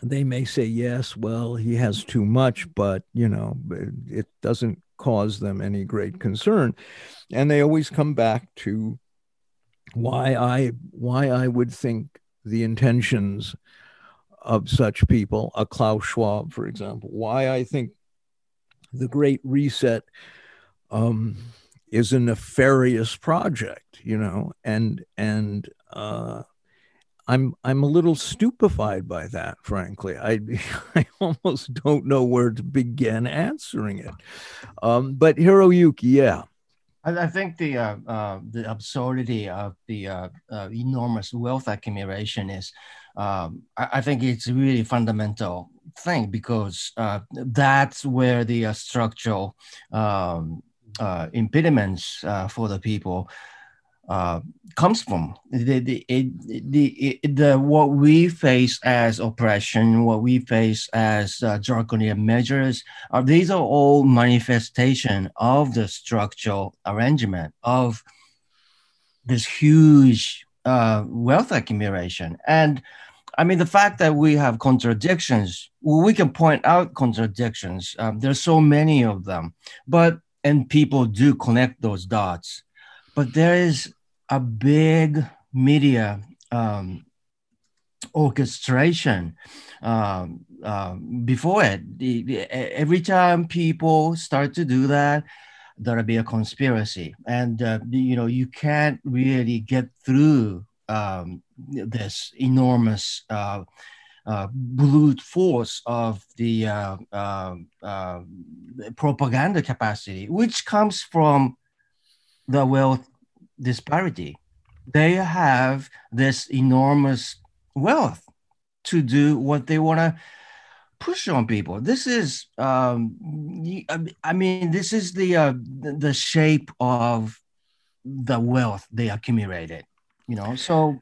Speaker 1: they may say, yes, well, he has too much, but, you know, it doesn't cause them any great concern. And they always come back to why I why I would think the intentions of such people, a Klaus Schwab, for example, why I think the Great Reset um, is a nefarious project, you know, and and uh, I'm I'm a little stupefied by that, frankly. I (laughs) I almost don't know where to begin answering it. Um, but Hiroyuki, yeah.
Speaker 4: I, think the uh, uh, the absurdity of the uh, uh, enormous wealth accumulation is, um, I, I, think it's a really fundamental thing because uh, that's where the uh, structural um, impediments for the people uh, comes from the the, the, the what we face as oppression, what we face as uh, draconian measures, are these are all manifestation of the structural arrangement of this huge uh, wealth accumulation. And I mean, the fact that we have contradictions, we can point out contradictions. Um, there's so many of them, but and people do connect those dots. But there is a big media um, orchestration um, uh, before it. The, the, every time people start to do that, there'll be a conspiracy, and uh, you know you can't really get through um, this enormous. Uh, uh, brute force of the uh, uh, uh, propaganda capacity, which comes from the wealth disparity. They have this enormous wealth to do what they want to push on people. This is, um, I mean, this is the uh, the shape of the wealth they accumulated. You know, so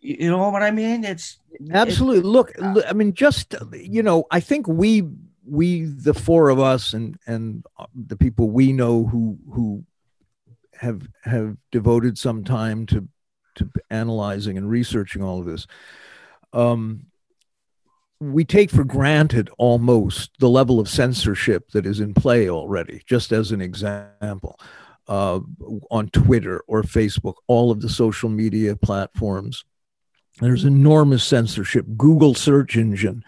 Speaker 4: you know what I mean? It's
Speaker 1: absolutely. It's, look, I mean, just you know, I think we we the four of us and and the people we know who who have have devoted some time to to analyzing and researching all of this um, we take for granted almost the level of censorship that is in play already, just as an example. Uh, on Twitter or Facebook, all of the social media platforms. There's enormous censorship. Google search engine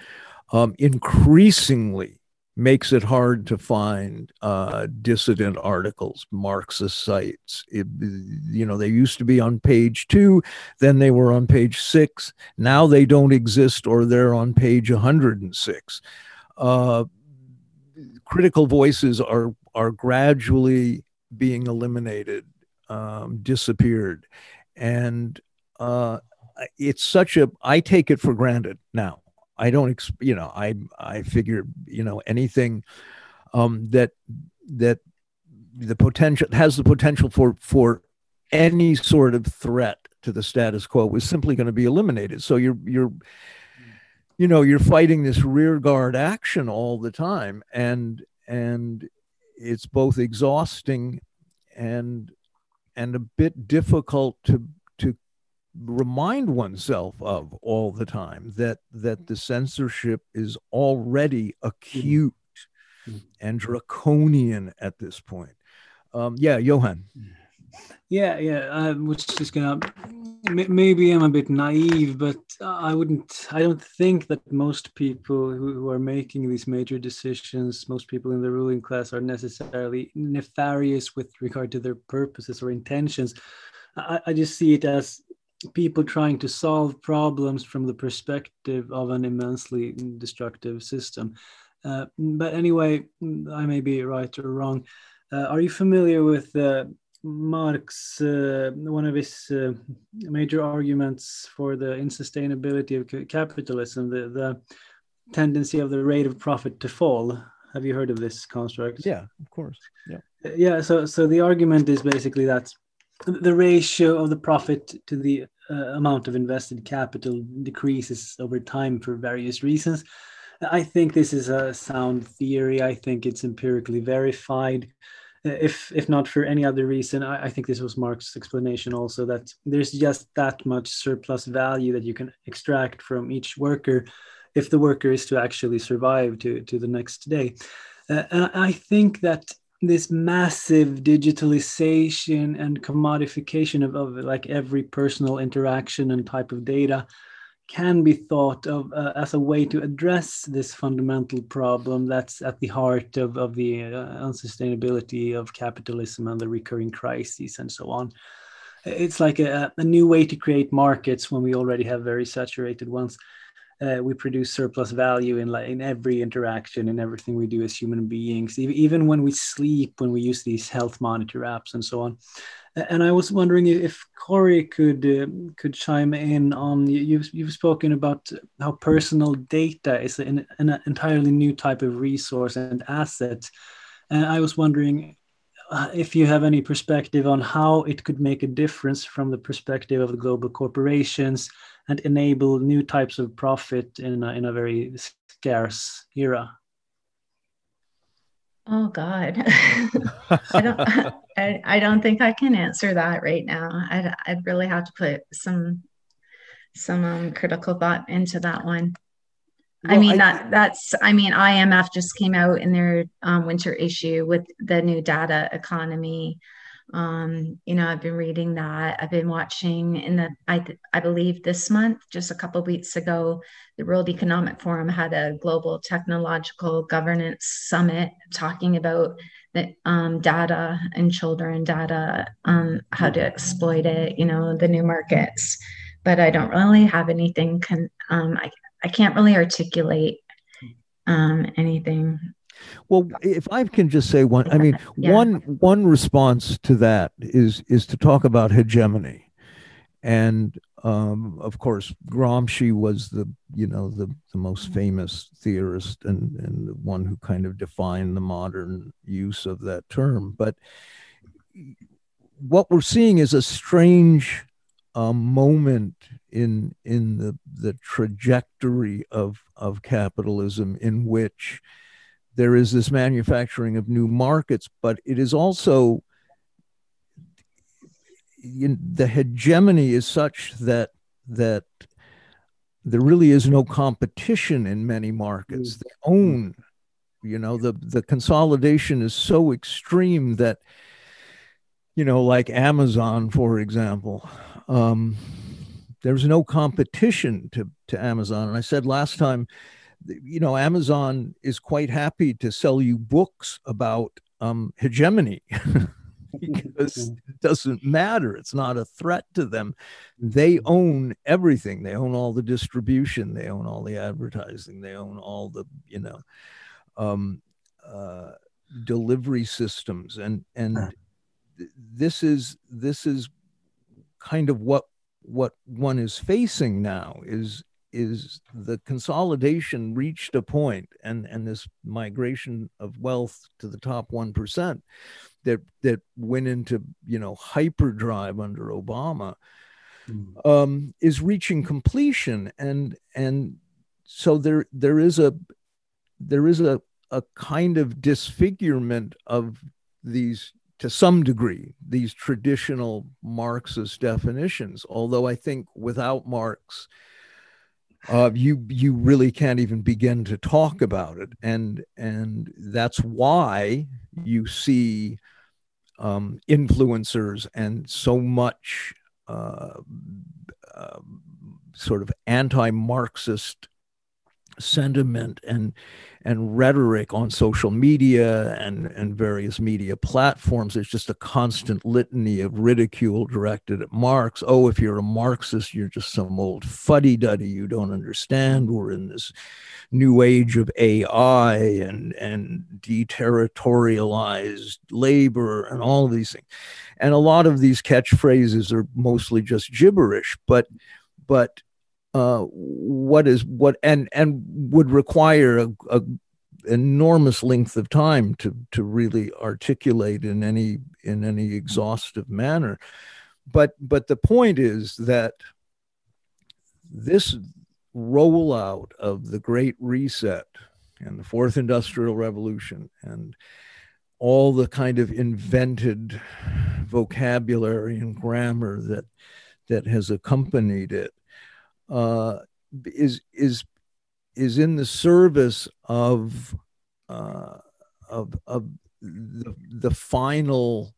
Speaker 1: um, increasingly makes it hard to find uh, dissident articles, Marxist sites. It, you know, they used to be on page two, then they were on page six. Now they don't exist or they're on page 106. Uh, critical voices are, are gradually being eliminated, um, disappeared. And uh, it's such a, I take it for granted now I don't, you know, I I figure, you know, anything um, that that the potential has the potential for for any sort of threat to the status quo is simply going to be eliminated. So you're you're you know you're fighting this rear guard action all the time, and and it's both exhausting and and a bit difficult to remind oneself of all the time that that the censorship is already acute mm-hmm. and draconian at this point. Um, yeah, Johan.
Speaker 3: Yeah, yeah. I was just gonna. Maybe I'm a bit naive, but I wouldn't. I don't think that most people who are making these major decisions, most people in the ruling class, are necessarily nefarious with regard to their purposes or intentions. I, I just see it as people trying to solve problems from the perspective of an immensely destructive system. Uh, but anyway, I may be right or wrong. Uh, are you familiar with uh, Marx? Uh, one of his uh, major arguments for the insustainability of capitalism, the, the tendency of the rate of profit to fall. Have you heard of this construct?
Speaker 1: Yeah, of course. Yeah.
Speaker 3: Yeah. So, so the argument is basically that the ratio of the profit to the uh, amount of invested capital decreases over time for various reasons. I think this is a sound theory. I think it's empirically verified. Uh, if if not for any other reason, I, I think this was Marx's explanation also that there's just that much surplus value that you can extract from each worker if the worker is to actually survive to, to the next day. Uh, and I think that this massive digitalization and commodification of, of like every personal interaction and type of data can be thought of uh, as a way to address this fundamental problem that's at the heart of, of the uh, unsustainability of capitalism and the recurring crises and so on. It's like a, a new way to create markets when we already have very saturated ones uh, we produce surplus value in like in every interaction in everything we do as human beings even when we sleep when we use these health monitor apps and so on. And i was wondering if cory could uh, could chime in on you've, you've spoken about how personal data is an, an entirely new type of resource and asset. And i was wondering uh, if you have any perspective on how it could make a difference from the perspective of the global corporations and enable new types of profit in a, in a very scarce era?
Speaker 2: Oh God, (laughs) I don't. I, I don't think I can answer that right now. I'd, I'd really have to put some some um, critical thought into that one. Well, I mean I, that that's I mean IMF just came out in their um, winter issue with the new data economy. Um, you know, I've been reading that. I've been watching in the I I believe this month, just a couple weeks ago, the World Economic Forum had a global technological governance summit talking about the um, data and children data, um, how to exploit it. You know, the new markets. But I don't really have anything. Con- um, I I can't really articulate um, anything.
Speaker 1: Well, if I can just say one, I mean, (laughs) yeah. one one response to that is is to talk about hegemony, and um, of course, Gramsci was the you know the the most famous theorist and and the one who kind of defined the modern use of that term. But what we're seeing is a strange a moment in in the the trajectory of of capitalism in which there is this manufacturing of new markets, but it is also the hegemony is such that that there really is no competition in many markets. Mm. They own, you know, the the consolidation is so extreme that, you know, like Amazon, for example, um, there's no competition to, to Amazon. And I said last time, you know, Amazon is quite happy to sell you books about um, hegemony (laughs) because (laughs) it doesn't matter. It's not a threat to them. They own everything. They own all the distribution. They own all the advertising. They own all the, you know, um, uh, delivery systems. And and this is this is kind of what what one is facing now is is the consolidation reached a point and and this migration of wealth to the top 1% that that went into you know hyperdrive under obama mm. um, is reaching completion and and so there there is a there is a a kind of disfigurement of these to some degree these traditional Marxist definitions. Although I think without Marx, uh, you you really can't even begin to talk about it, and and that's why you see um, influencers and so much uh, uh, sort of anti-Marxist sentiment and and rhetoric on social media and, and various media platforms. It's just a constant litany of ridicule directed at Marx. Oh, if you're a Marxist, you're just some old fuddy duddy. You don't understand. We're in this new age of AI and, and deterritorialized labor and all of these things. And a lot of these catchphrases are mostly just gibberish, but but uh, what is what and and would require a, a, enormous length of time to to really articulate in any in any exhaustive manner. But but the point is that this rollout of the great reset and the fourth industrial revolution and all the kind of invented vocabulary and grammar that that has accompanied it uh, is is is in the service of uh, of of the, the final,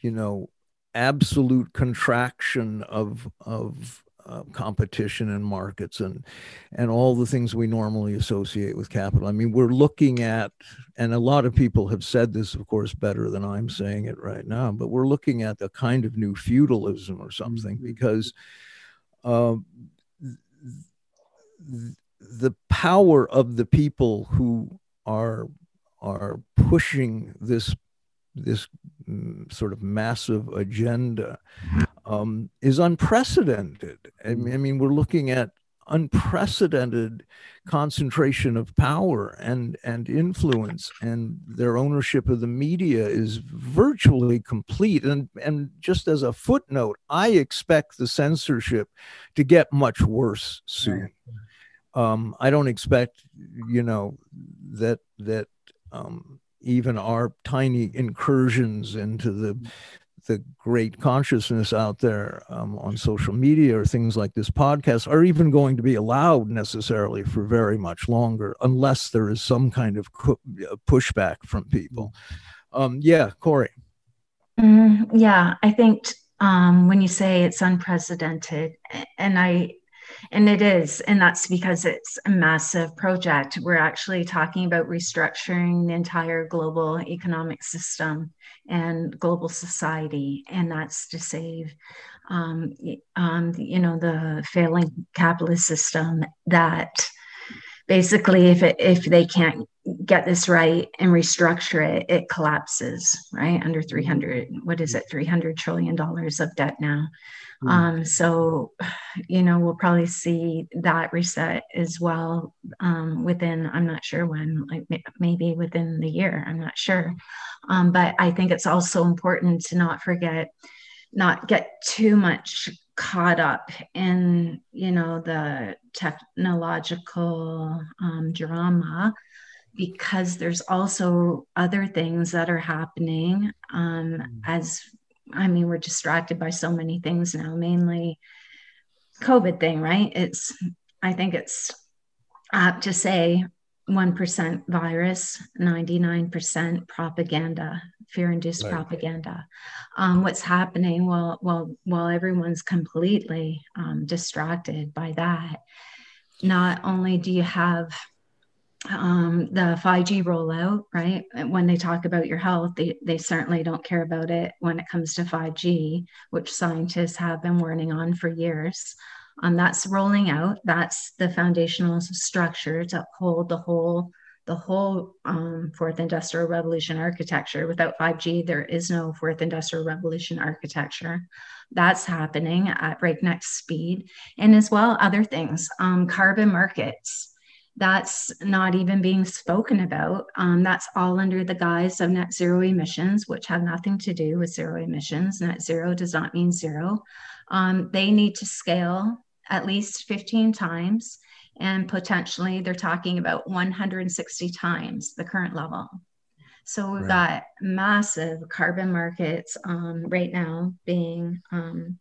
Speaker 1: you know, absolute contraction of of uh, competition in markets and and all the things we normally associate with capital. I mean, we're looking at, and a lot of people have said this, of course, better than I'm saying it right now, but we're looking at a kind of new feudalism or something because uh, the power of the people who are are pushing this this mm, sort of massive agenda um, is unprecedented. I mean, I mean, we're looking at unprecedented concentration of power and and influence and their ownership of the media is virtually complete. And and just as a footnote i expect the censorship to get much worse soon. Um, i don't expect you know that that um, even our tiny incursions into the the great consciousness out there um, on social media or things like this podcast are even going to be allowed necessarily for very much longer unless there is some kind of uh, pushback from people. Um, yeah, Cory.
Speaker 2: Mm, yeah, I think um, when you say it's unprecedented, and I and it is, and that's because it's a massive project. We're actually talking about restructuring the entire global economic system and global society, and that's to save, um, um, you know, the failing capitalist system that basically if it, if they can't get this right and restructure it it collapses right? Under 300 what is it? 300 trillion dollars of debt now. Mm. um, so you know we'll probably see that reset as well um, within i'm not sure when like maybe within the year i'm not sure um, but i think it's also important to not forget not get too much caught up in you know the technological um, drama because there's also other things that are happening um, mm. as i mean we're distracted by so many things now mainly covid thing right it's i think it's apt to say 1% virus 99% propaganda fear induced right. propaganda. Um, what's happening while, while, while everyone's completely um, distracted by that, not only do you have um, the 5G rollout, right? When they talk about your health, they, they certainly don't care about it when it comes to 5G, which scientists have been warning on for years. Um, that's rolling out. That's the foundational structure to hold the whole the whole um, fourth industrial revolution architecture. Without 5G, there is no fourth industrial revolution architecture. That's happening at breakneck speed. And as well, other things, um, carbon markets. That's not even being spoken about. Um, that's all under the guise of net zero emissions, which have nothing to do with zero emissions. Net zero does not mean zero. Um, they need to scale at least 15 times and potentially they're talking about 160 times the current level. So we've right. got massive carbon markets um, right now being um,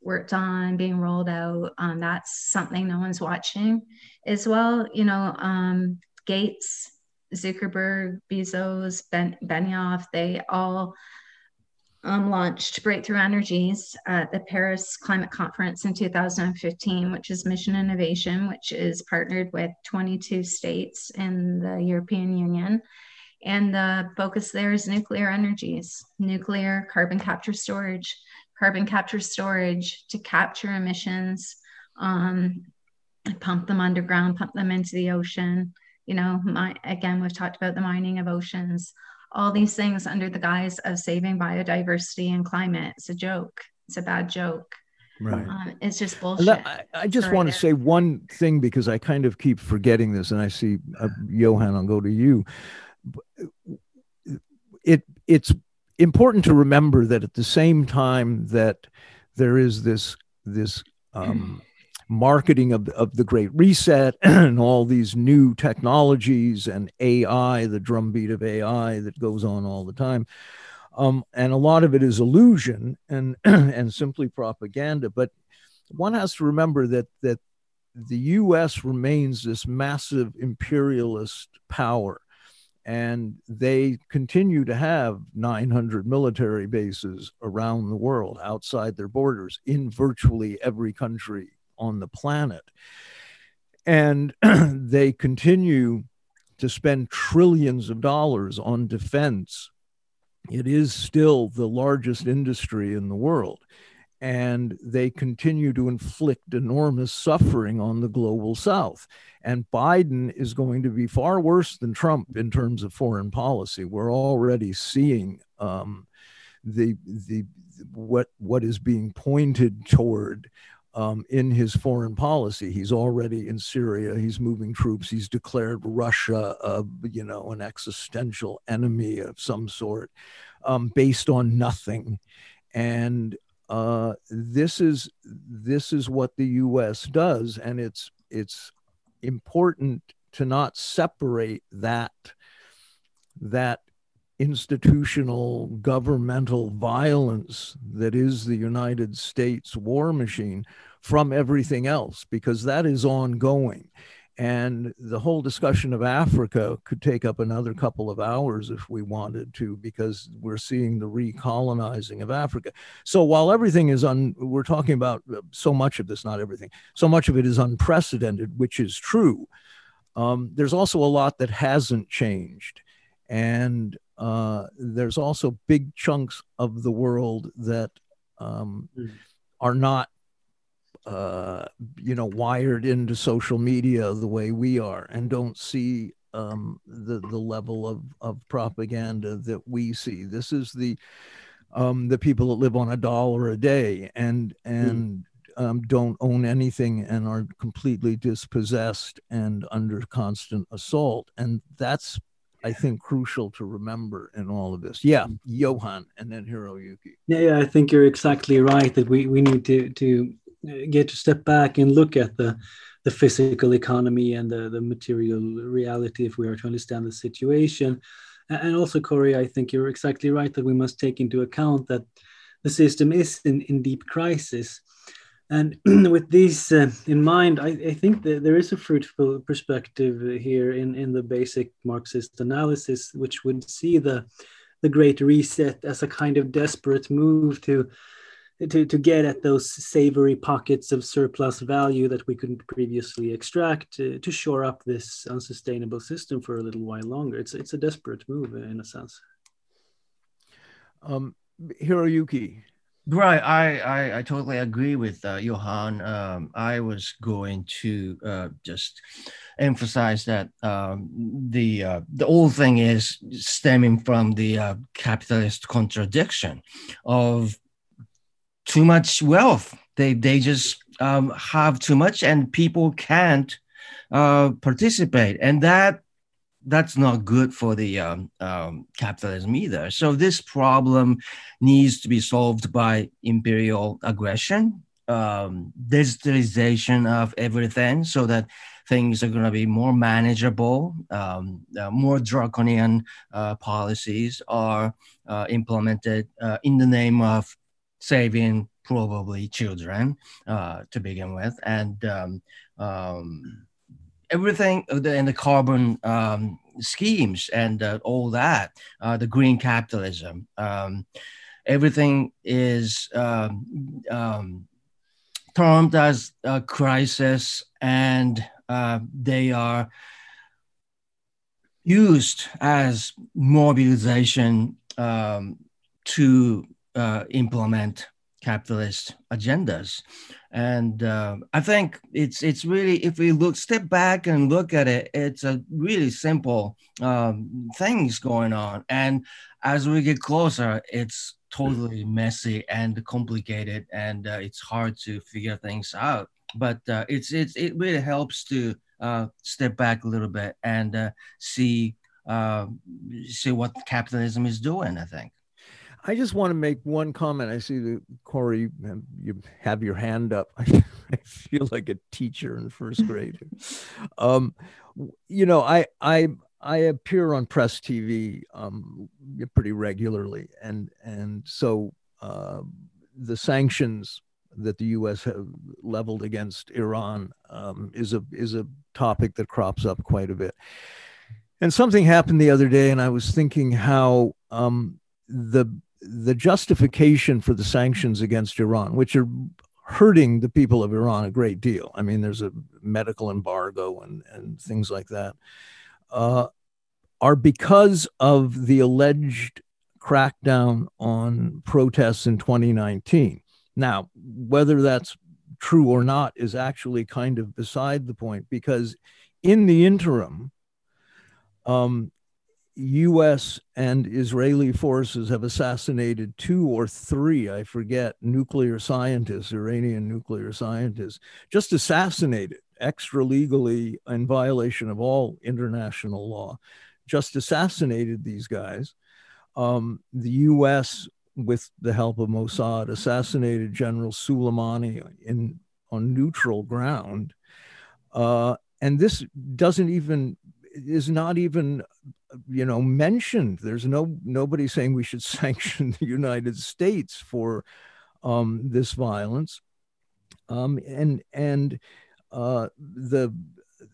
Speaker 2: worked on, being rolled out. Um, that's something no one's watching as well. You know, um, Gates, Zuckerberg, Bezos, ben- Benioff, they all um, launched Breakthrough Energies at the Paris Climate Conference in 2015, which is Mission Innovation, which is partnered with 22 states in the European Union. And the focus there is nuclear energies, nuclear carbon capture storage, carbon capture storage to capture emissions, um, pump them underground, pump them into the ocean. You know, my, again, we've talked about the mining of oceans all these things under the guise of saving biodiversity and climate. It's a joke. It's a bad joke.
Speaker 1: Right.
Speaker 2: Um, it's just bullshit.
Speaker 1: I, I just want to say one thing because I kind of keep forgetting this, and I see uh, Johan. I'll go to you. It it's important to remember that at the same time that there is this this um, marketing of, of the Great Reset (clears throat) and all these new technologies and AI, the drumbeat of AI that goes on all the time. Um, and a lot of it is illusion and (clears throat) and simply propaganda. But one has to remember that that the U.S. remains this massive imperialist power, and they continue to have 900 military bases around the world outside their borders in virtually every country on the planet. And (clears throat) they continue to spend trillions of dollars on defense. It is still the largest industry in the world. And they continue to inflict enormous suffering on the global south. And Biden is going to be far worse than Trump in terms of foreign policy. We're already seeing um, the, the, what, what is being pointed toward um, in his foreign policy. He's already in Syria. He's moving troops. He's declared Russia, you know, an existential enemy of some sort, um, based on nothing. And uh, this is this is what the U.S. does, and it's it's important to not separate that that institutional governmental violence that is the United States war machine from everything else because that is ongoing. And the whole discussion of Africa could take up another couple of hours if we wanted to, because we're seeing the recolonizing of Africa. So while everything is un, we're talking about uh, so much of this, not everything, so much of it is unprecedented, which is true. Um, there's also a lot that hasn't changed. And uh, there's also big chunks of the world that um, mm. are not uh, you know, wired into social media the way we are and don't see um, the the level of of propaganda that we see. This is the um, the people that live on a dollar a day and and mm. um, don't own anything and are completely dispossessed and under constant assault. And that's I think crucial to remember in all of this. Yeah, Johan and then Hiroyuki.
Speaker 3: Yeah, yeah, I think you're exactly right that we, we need to to uh, get to step back and look at the the physical economy and the, the material reality if we are to understand the situation. And also, Cory, I think you're exactly right that we must take into account that the system is in, in deep crisis. And (clears throat) with these uh, in mind, I, I, think that there is a fruitful perspective here in, in the basic Marxist analysis, which would see the, the Great Reset as a kind of desperate move to to, to get at those savory pockets of surplus value that we couldn't previously extract to, to shore up this unsustainable system for a little while longer. It's, it's a desperate move in a sense.
Speaker 1: Um, Hiroyuki.
Speaker 4: Right, I, I, I totally agree with uh, Johan. Um, I was going to uh, just emphasize that um, the uh, the whole thing is stemming from the uh, capitalist contradiction of too much wealth. They they just um, have too much, and people can't uh, participate, and that that's not good for the um, um, capitalism either. So this problem needs to be solved by imperial aggression, um, digitalization of everything, so that things are going to be more manageable. Um, uh, more draconian uh, policies are uh, implemented uh, in the name of saving probably children uh, to begin with, and um, um, everything and the carbon um, schemes and uh, all that, uh, the green capitalism, um, everything is um, um, termed as a crisis, and uh, they are used as mobilization um, to uh, implement capitalist agendas. And uh, I think it's it's really if we look step back and look at it, it's a really simple um, things going on. And as we get closer, it's totally messy and complicated, and uh, it's hard to figure things out. But uh, it's it's it really helps to uh, step back a little bit and uh, see uh, see what capitalism is doing. I think.
Speaker 1: I just want to make one comment. I see that Cory, you have your hand up. (laughs) I feel like a teacher in first (laughs) grade. Um, you know, I I I appear on press TV um, pretty regularly, and and so uh, the sanctions that the U.S. have leveled against Iran um, is a is a topic that crops up quite a bit. And something happened the other day, and I was thinking how um, the the justification for the sanctions against Iran, which are hurting the people of Iran a great deal. I mean, there's a medical embargo and, and things like that, uh, are because of the alleged crackdown on protests in 2019. Now, whether that's true or not is actually kind of beside the point because in the interim, um, US and Israeli forces have assassinated two or three, I forget, nuclear scientists, Iranian nuclear scientists, just assassinated extra legally in violation of all international law, just assassinated these guys. Um, the US, with the help of Mossad, assassinated General Soleimani in, on neutral ground. Uh, and this doesn't even is not even you know mentioned. There's no nobody saying we should (laughs) sanction the united states for um, this violence. Um, and and uh, the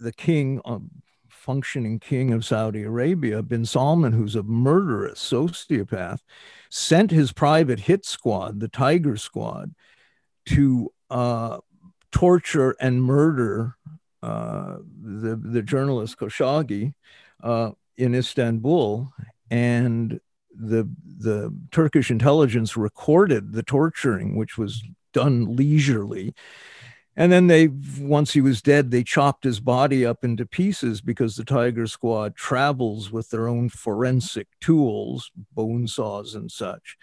Speaker 1: the king um, functioning king of saudi arabia bin salman who's a murderous sociopath sent his private hit squad the tiger squad to uh, torture and murder the the journalist Khashoggi uh, in Istanbul, and the the Turkish intelligence recorded the torturing, which was done leisurely. And then they, once he was dead, they chopped his body up into pieces because the Tiger Squad travels with their own forensic tools, bone saws and such.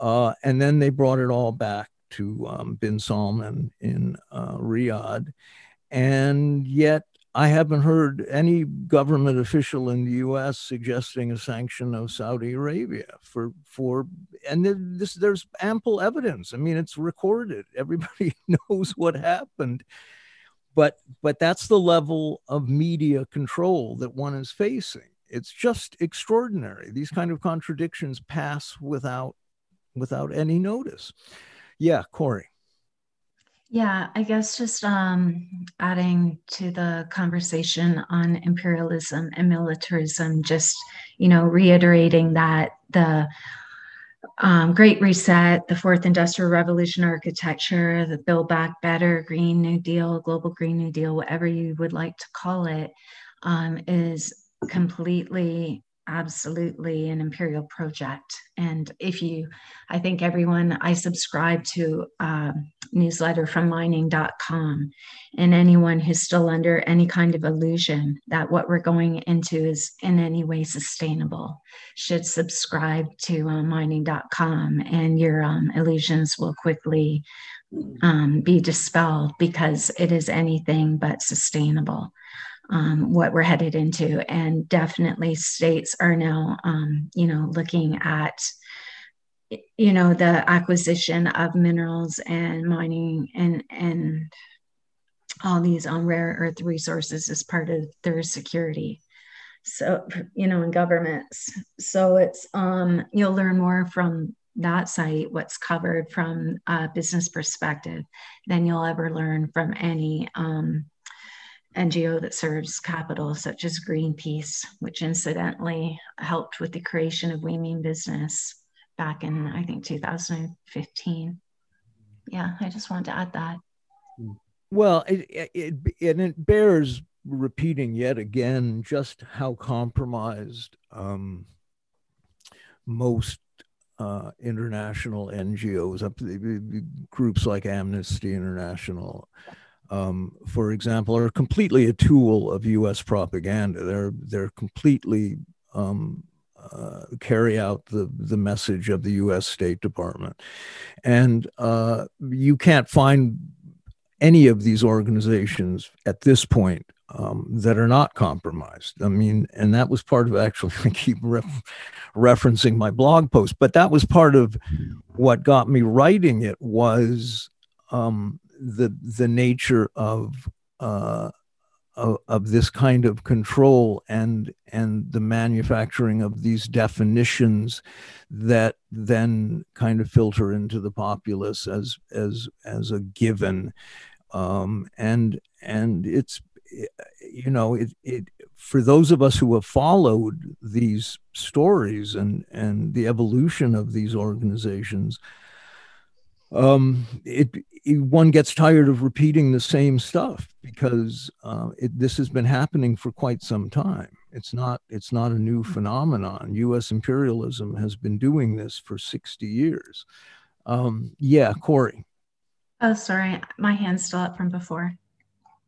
Speaker 1: Uh, and then they brought it all back to um, Bin Salman in uh, Riyadh. And yet, I haven't heard any government official in the U.S. suggesting a sanction of Saudi Arabia for for and this there's ample evidence. I mean, it's recorded. (laughs) Everybody knows what happened, but but that's the level of media control that one is facing. It's just extraordinary. These kind of contradictions pass without without any notice. Yeah, Cory.
Speaker 2: Yeah, I guess just um, adding to the conversation on imperialism and militarism, just you know, reiterating that the um, Great Reset, the Fourth Industrial Revolution architecture, the Build Back Better, Green New Deal, Global Green New Deal, whatever you would like to call it, um, is completely absolutely an imperial project. And if you i think everyone i subscribe to a newsletter from mining.com and anyone who's still under any kind of illusion that what we're going into is in any way sustainable should subscribe to uh, mining.com and your um, illusions will quickly um, be dispelled because it is anything but sustainable um, what we're headed into. And definitely states are now, um, you know, looking at, you know, the acquisition of minerals and mining and, and all these on rare earth resources as part of their security. So, you know, in governments. So it's, um, you'll learn more from that site, what's covered from a business perspective, than you'll ever learn from any um, NGO that serves capital, such as Greenpeace, which incidentally helped with the creation of We Mean Business back in, I think, 2015. Yeah, I just wanted to add that.
Speaker 1: Well, it, it, it, bears repeating yet again just how compromised um, most uh, international NGOs, groups like Amnesty International, um, for example, are completely a tool of U.S. propaganda. They're they're completely um, uh, carry out the the message of the U.S. State Department, and uh, you can't find any of these organizations at this point um, that are not compromised. I mean, and that was part of actually, (laughs) I keep ref- referencing my blog post, but that was part of what got me writing it was um, the the nature of, uh, of of this kind of control and and the manufacturing of these definitions that then kind of filter into the populace as as as a given. Um, and and it's you know it, it for those of us who have followed these stories and and the evolution of these organizations um, it, it, one gets tired of repeating the same stuff because uh, it, this has been happening for quite some time. It's not it's not a new phenomenon. U.S. imperialism has been doing this for sixty years. Um, yeah, Cory.
Speaker 2: Oh, sorry, my hand's still up from before.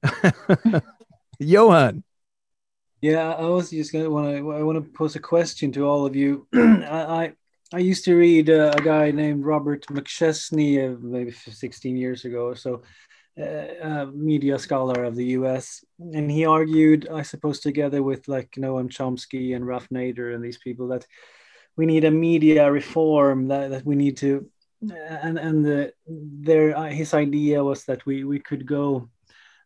Speaker 2: (laughs)
Speaker 1: Johan.
Speaker 3: Yeah, I was just gonna want to I want to pose a question to all of you. (clears throat) I, I used to read uh, a guy named Robert McChesney uh, maybe 16 years ago or so, uh, a media scholar of the US. And he argued, I suppose, together with like Noam Chomsky and Ralph Nader and these people, that we need a media reform, that, that we need to. And and the, their uh, his idea was that we we could go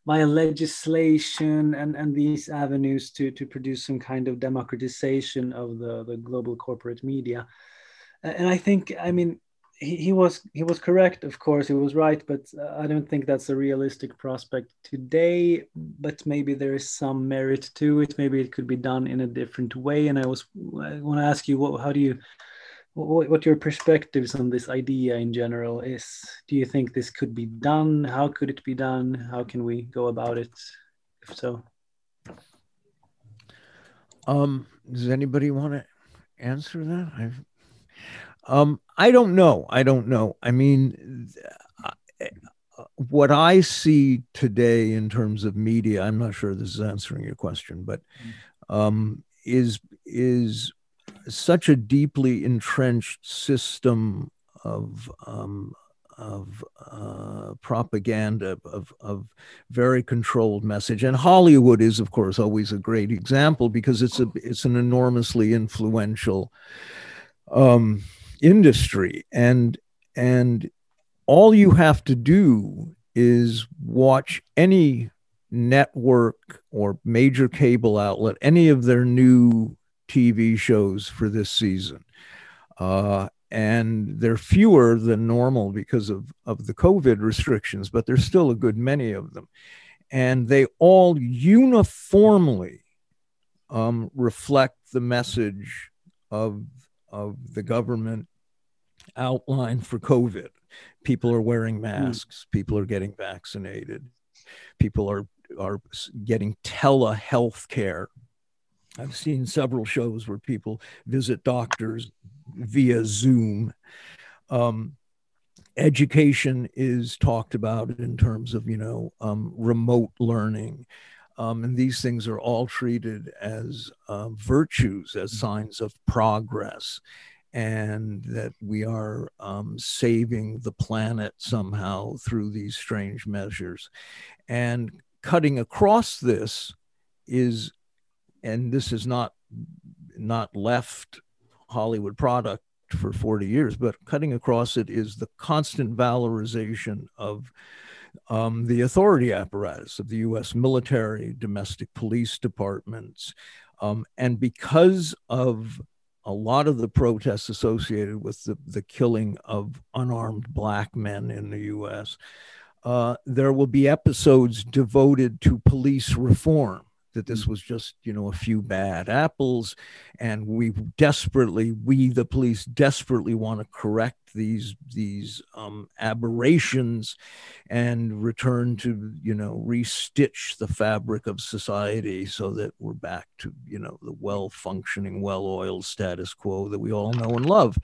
Speaker 3: via legislation and, and these avenues to, to produce some kind of democratization of the, the global corporate media. And I think, I mean, he, he was he was correct, of course, he was right, but I don't think that's a realistic prospect today. But maybe there is some merit to it. Maybe it could be done in a different way. And I was I want to ask you, what how do you what, what your perspectives on this idea in general is do you think this could be done how could it be done how can we go about it if so
Speaker 1: um does anybody want to answer that I've, um i don't know i don't know i mean what i see today in terms of media i'm not sure this is answering your question but mm. um is is such a deeply entrenched system of um, of uh, propaganda of, of very controlled message and hollywood is of course always a great example because it's a it's an enormously influential um, industry and and all you have to do is watch any network or major cable outlet any of their new TV shows for this season. Uh, and they're fewer than normal because of, of the COVID restrictions, but there's still a good many of them. And they all uniformly um, reflect the message of, of the government outline for COVID. People are wearing hmm. masks, people are getting vaccinated, people are, are getting telehealth care I've seen several shows where people visit doctors via Zoom. Um, education is talked about in terms of, you know, um, remote learning. Um, and these things are all treated as uh, virtues, as mm-hmm. signs of progress, and that we are um, saving the planet somehow through these strange measures. And cutting across this is and this is not not left Hollywood product for 40 years, but cutting across it is the constant valorization of um, the authority apparatus of the US military, domestic police departments. Um, and because of a lot of the protests associated with the, the killing of unarmed black men in the US, uh, there will be episodes devoted to police reform that this mm. was just you know a few bad apples and we desperately we the police desperately want to correct these these um, aberrations and return to you know restitch the fabric of society so that we're back to you know the well functioning well oiled status quo that we all know and love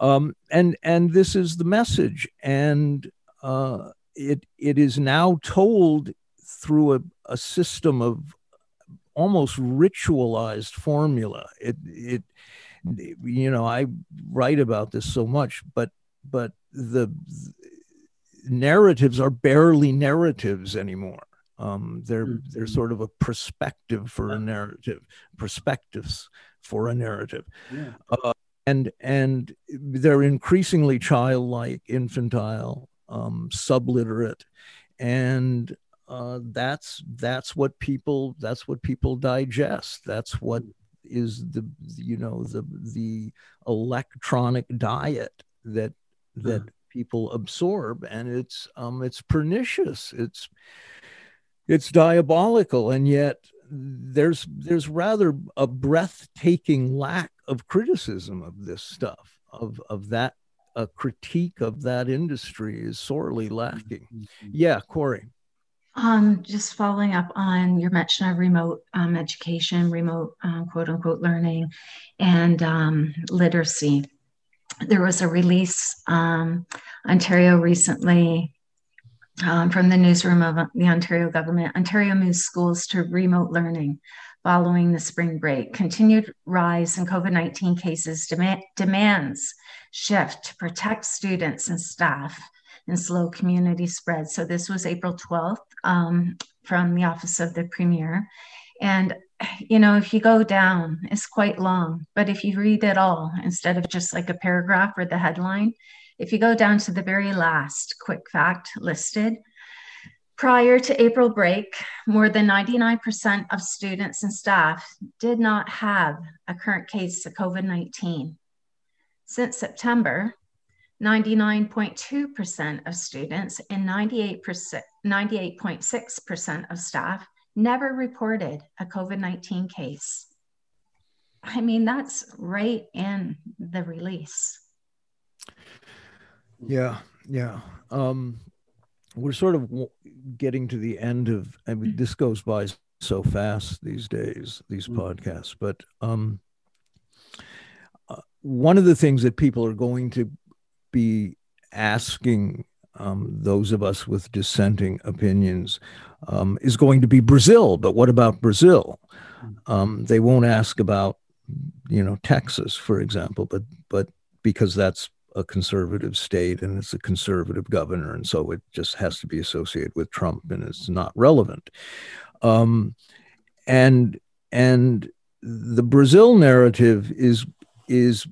Speaker 1: um, and and this is the message and uh, it it is now told through a, a system of almost ritualized formula. It it you know I write about this so much, but but the, narratives are barely narratives anymore. Um, they're mm-hmm. they're sort of a perspective for a narrative, perspectives for a narrative, yeah. uh, and and they're increasingly childlike, infantile, um, subliterate, and uh, that's that's what people that's what people digest. That's what is the you know the the electronic diet that that mm. people absorb, and it's um it's pernicious. It's it's diabolical, and yet there's there's rather a breathtaking lack of criticism of this stuff of of that a critique of that industry is sorely lacking. Mm-hmm. Yeah, Cory.
Speaker 2: Um, just following up on your mention of remote um, education, remote um, quote unquote learning, and um, literacy. There was a release, um, Ontario recently, um, from the newsroom of the Ontario government. Ontario moves schools to remote learning following the spring break. Continued rise in COVID 19 cases demand, demands shift to protect students and staff and slow community spread. So this was April 12th um, from the Office of the Premier. And, you know, if you go down, it's quite long, but if you read it all instead of just like a paragraph or the headline, if you go down to the very last quick fact listed, Prior to April break, more than 99% of students and staff did not have a current case of COVID 19. Since September, 99.2% of students and 98%, 98.6% of staff never reported a COVID 19 case. I mean, that's right in the release.
Speaker 1: Yeah, yeah. Um, we're sort of getting to the end of. I mean, this goes by so fast these days. These mm-hmm. podcasts, but um, uh, one of the things that people are going to be asking um, those of us with dissenting opinions um, is going to be Brazil. But what about Brazil? Mm-hmm. Um, they won't ask about, you know, Texas, for example, but but because that's a conservative state and it's a conservative governor, and so it just has to be associated with Trump, and it's not relevant. Um, and and the Brazil narrative is is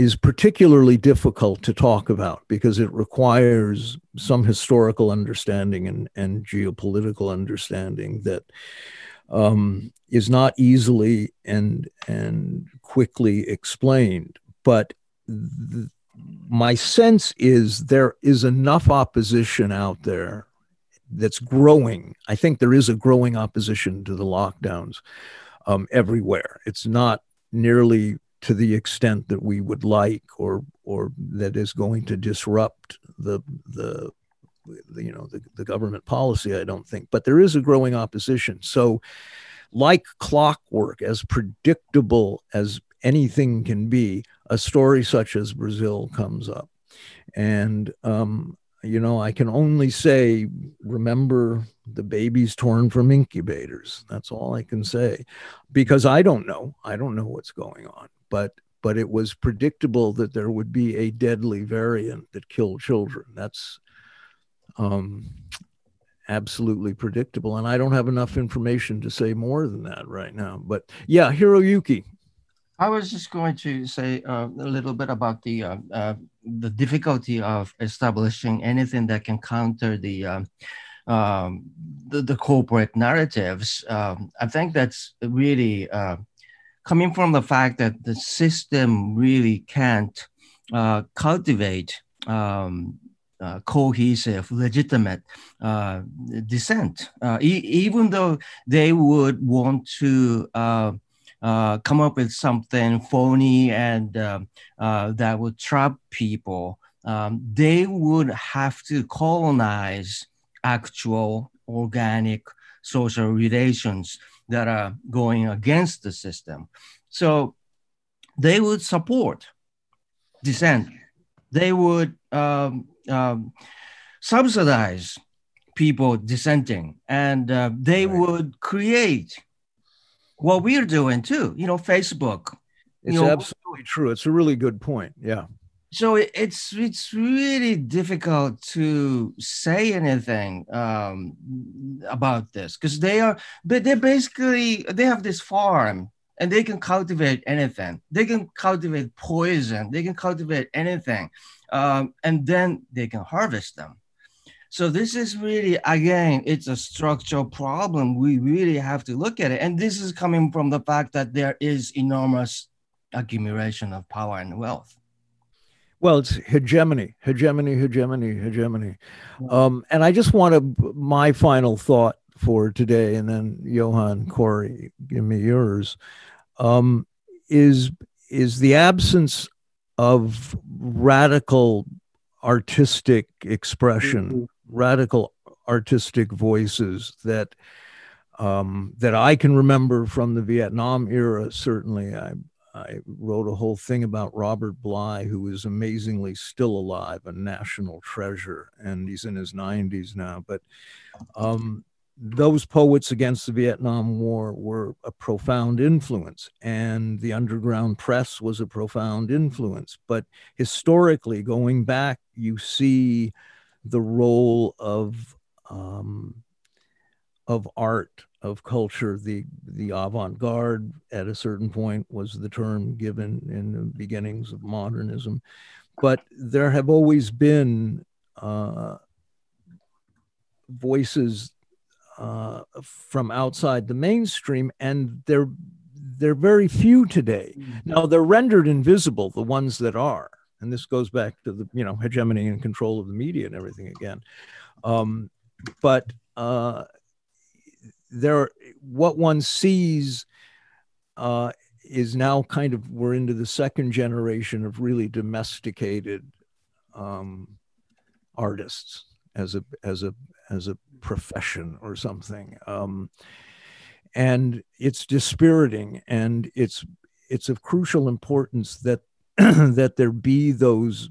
Speaker 1: is particularly difficult to talk about because it requires some historical understanding and, and geopolitical understanding that um, is not easily and and quickly explained. But th- my sense is there is enough opposition out there that's growing. I think there is a growing opposition to the lockdowns um, everywhere. It's not nearly to the extent that we would like or or that is going to disrupt the the, the you know the, the government policy i don't think. But there is a growing opposition. So like clockwork as predictable as anything can be a story such as brazil comes up. And um, you know, I can only say, remember the babies torn from incubators. That's all I can say. Because I don't know. I don't know what's going on but but it was predictable that there would be a deadly variant that killed children. That's um, absolutely predictable, and I don't have enough information to say more than that right now. But yeah, Hiroyuki.
Speaker 4: I was just going to say uh, a little bit about the uh, uh, the difficulty of establishing anything that can counter the uh, um, the, the, corporate narratives. Um, I think that's really uh, coming from the fact that the system really can't uh, cultivate um, uh, cohesive, legitimate uh, dissent, uh, e- even though they would want to uh, uh, come up with something phony and that would trap people. Um, they would have to colonize actual organic social relations that are going against the system. So they would support dissent. They would um, um, subsidize people dissenting, and uh, they right. would create what we're doing too. You know, Facebook.
Speaker 1: It's
Speaker 4: you know,
Speaker 1: absolutely true. It's a really good point. Yeah
Speaker 4: so it's it's really difficult to say anything um, about this because they are but they basically they have this farm and they can cultivate anything. They can cultivate poison. They can cultivate anything um, and then they can harvest them. So this is really again it's a structural problem. We really have to look at it. And this is coming from the fact that there is enormous accumulation of power and wealth
Speaker 1: well, it's hegemony, hegemony, hegemony, hegemony. Um, and I just want to, my final thought for today, and then Johan, Cory, give me yours, um, is, is the absence of radical artistic expression, mm-hmm. radical artistic voices that um, that I can remember from the Vietnam era. Certainly, I I wrote a whole thing about Robert Bly, who is amazingly still alive, a national treasure, and he's in his 90s now. But um, those poets against the Vietnam War were a profound influence, and the underground press was a profound influence. But historically, going back, you see the role of um, of art of culture. The the avant-garde at a certain point was the term given in the beginnings of modernism, but there have always been uh, voices uh, from outside the mainstream, and they're they're very few today. Mm-hmm. Now they're rendered invisible, the ones that are, and this goes back to the you know hegemony and control of the media and everything again. Um, but uh, there, what one sees uh, is now kind of we're into the second generation of really domesticated um, artists as a as a as a profession or something. Um, and it's dispiriting and it's it's of crucial importance that (clears throat) that there be those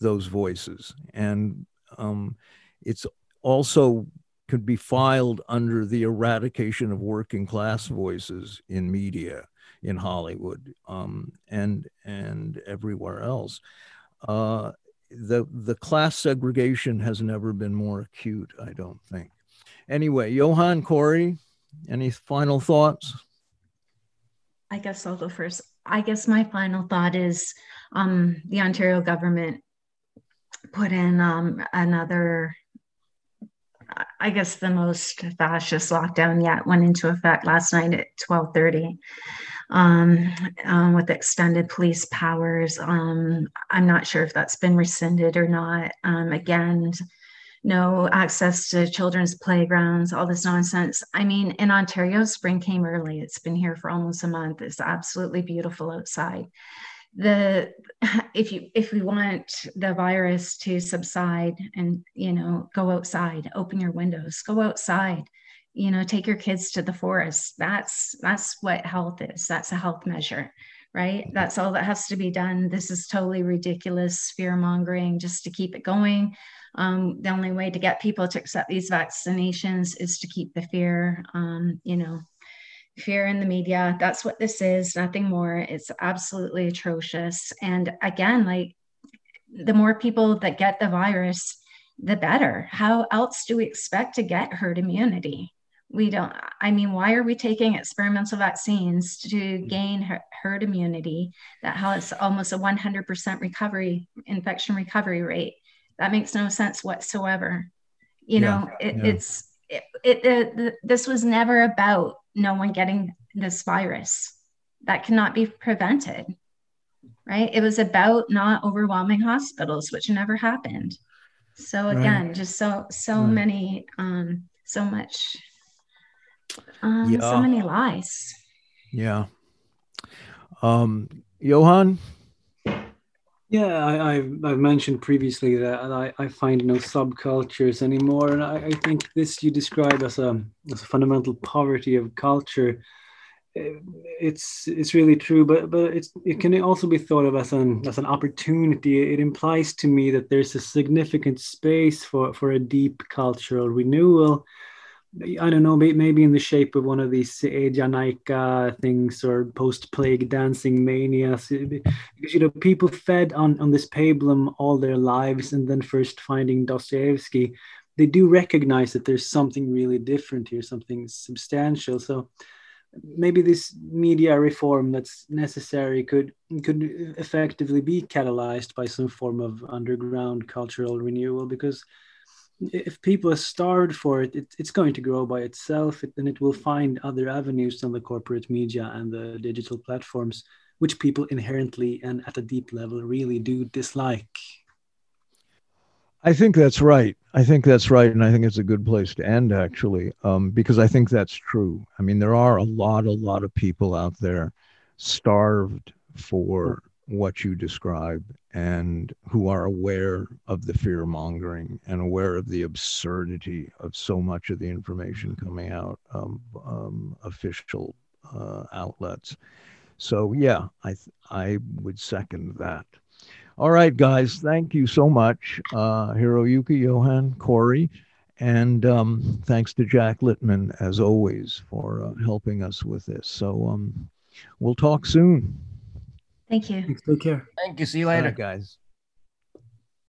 Speaker 1: those voices. And um, it's also could be filed under the eradication of working class voices in media in Hollywood um, and and everywhere else. Uh, the the class segregation has never been more acute. I don't think. Anyway, Johan Cory, any final thoughts?
Speaker 2: I guess I'll go first. I guess my final thought is um, the Ontario government put in um, another I guess the most fascist lockdown yet went into effect last night at 12:30 um, um, with extended police powers. Um, I'm not sure if that's been rescinded or not. Um, again, no access to children's playgrounds, all this nonsense. I mean, in Ontario, spring came early. It's been here for almost a month. It's absolutely beautiful outside the (laughs) if you if we want the virus to subside and you know go outside open your windows go outside you know take your kids to the forest. That's that's what health is. That's a health measure right? That's all that has to be done. This is totally ridiculous fear mongering just to keep it going. Um, the only way to get people to accept these vaccinations is to keep the fear um, you know fear in the media. That's what this is, nothing more. It's absolutely atrocious. And again, like the more people that get the virus, the better. How else do we expect to get herd immunity? We don't, I mean, why are we taking experimental vaccines to gain herd immunity that has almost a 100% recovery, infection recovery rate? That makes no sense whatsoever. You yeah, know, it, yeah. it's, it, it, it, this was never about no one getting this virus. That cannot be prevented, right? It was about not overwhelming hospitals, which never happened. So again, right. just so so right. many, um, so much, um, yeah. so many lies.
Speaker 1: Yeah. Um, Johan,
Speaker 3: yeah, I, have I've mentioned previously that I, I find no subcultures anymore, and I, I think this you describe as a as a fundamental poverty of culture. Eh, it's it's really true, but but it's it can also be thought of as an as an opportunity. It implies to me that there's a significant space for for a deep cultural renewal I don't know, maybe in the shape of one of these Janaika things or post-plague dancing manias, because you know people fed on on this pablum all their lives, and then first finding Dostoevsky, they do recognize that there's something really different here, something substantial. So maybe this media reform that's necessary could could effectively be catalyzed by some form of underground cultural renewal, because if people are starved for it, it it's going to grow by itself it, and it will find other avenues than the corporate media and the digital platforms which people inherently and at a deep level really do dislike.
Speaker 1: I think that's right. I think that's right and i think it's a good place to end actually um, because i think that's true. I mean there are a lot a lot of people out there starved for what you describe and who are aware of the fear mongering and aware of the absurdity of so much of the information coming out of um, official uh, outlets. So yeah, I th- I would second that. All right, guys, thank you so much, uh, Hiroyuki, Johan, Cory, and um, thanks to Jack Littman as always for uh, helping us with this. So um, we'll talk soon.
Speaker 2: Thank you.
Speaker 3: Take care.
Speaker 4: Thank you. See you later,
Speaker 1: guys.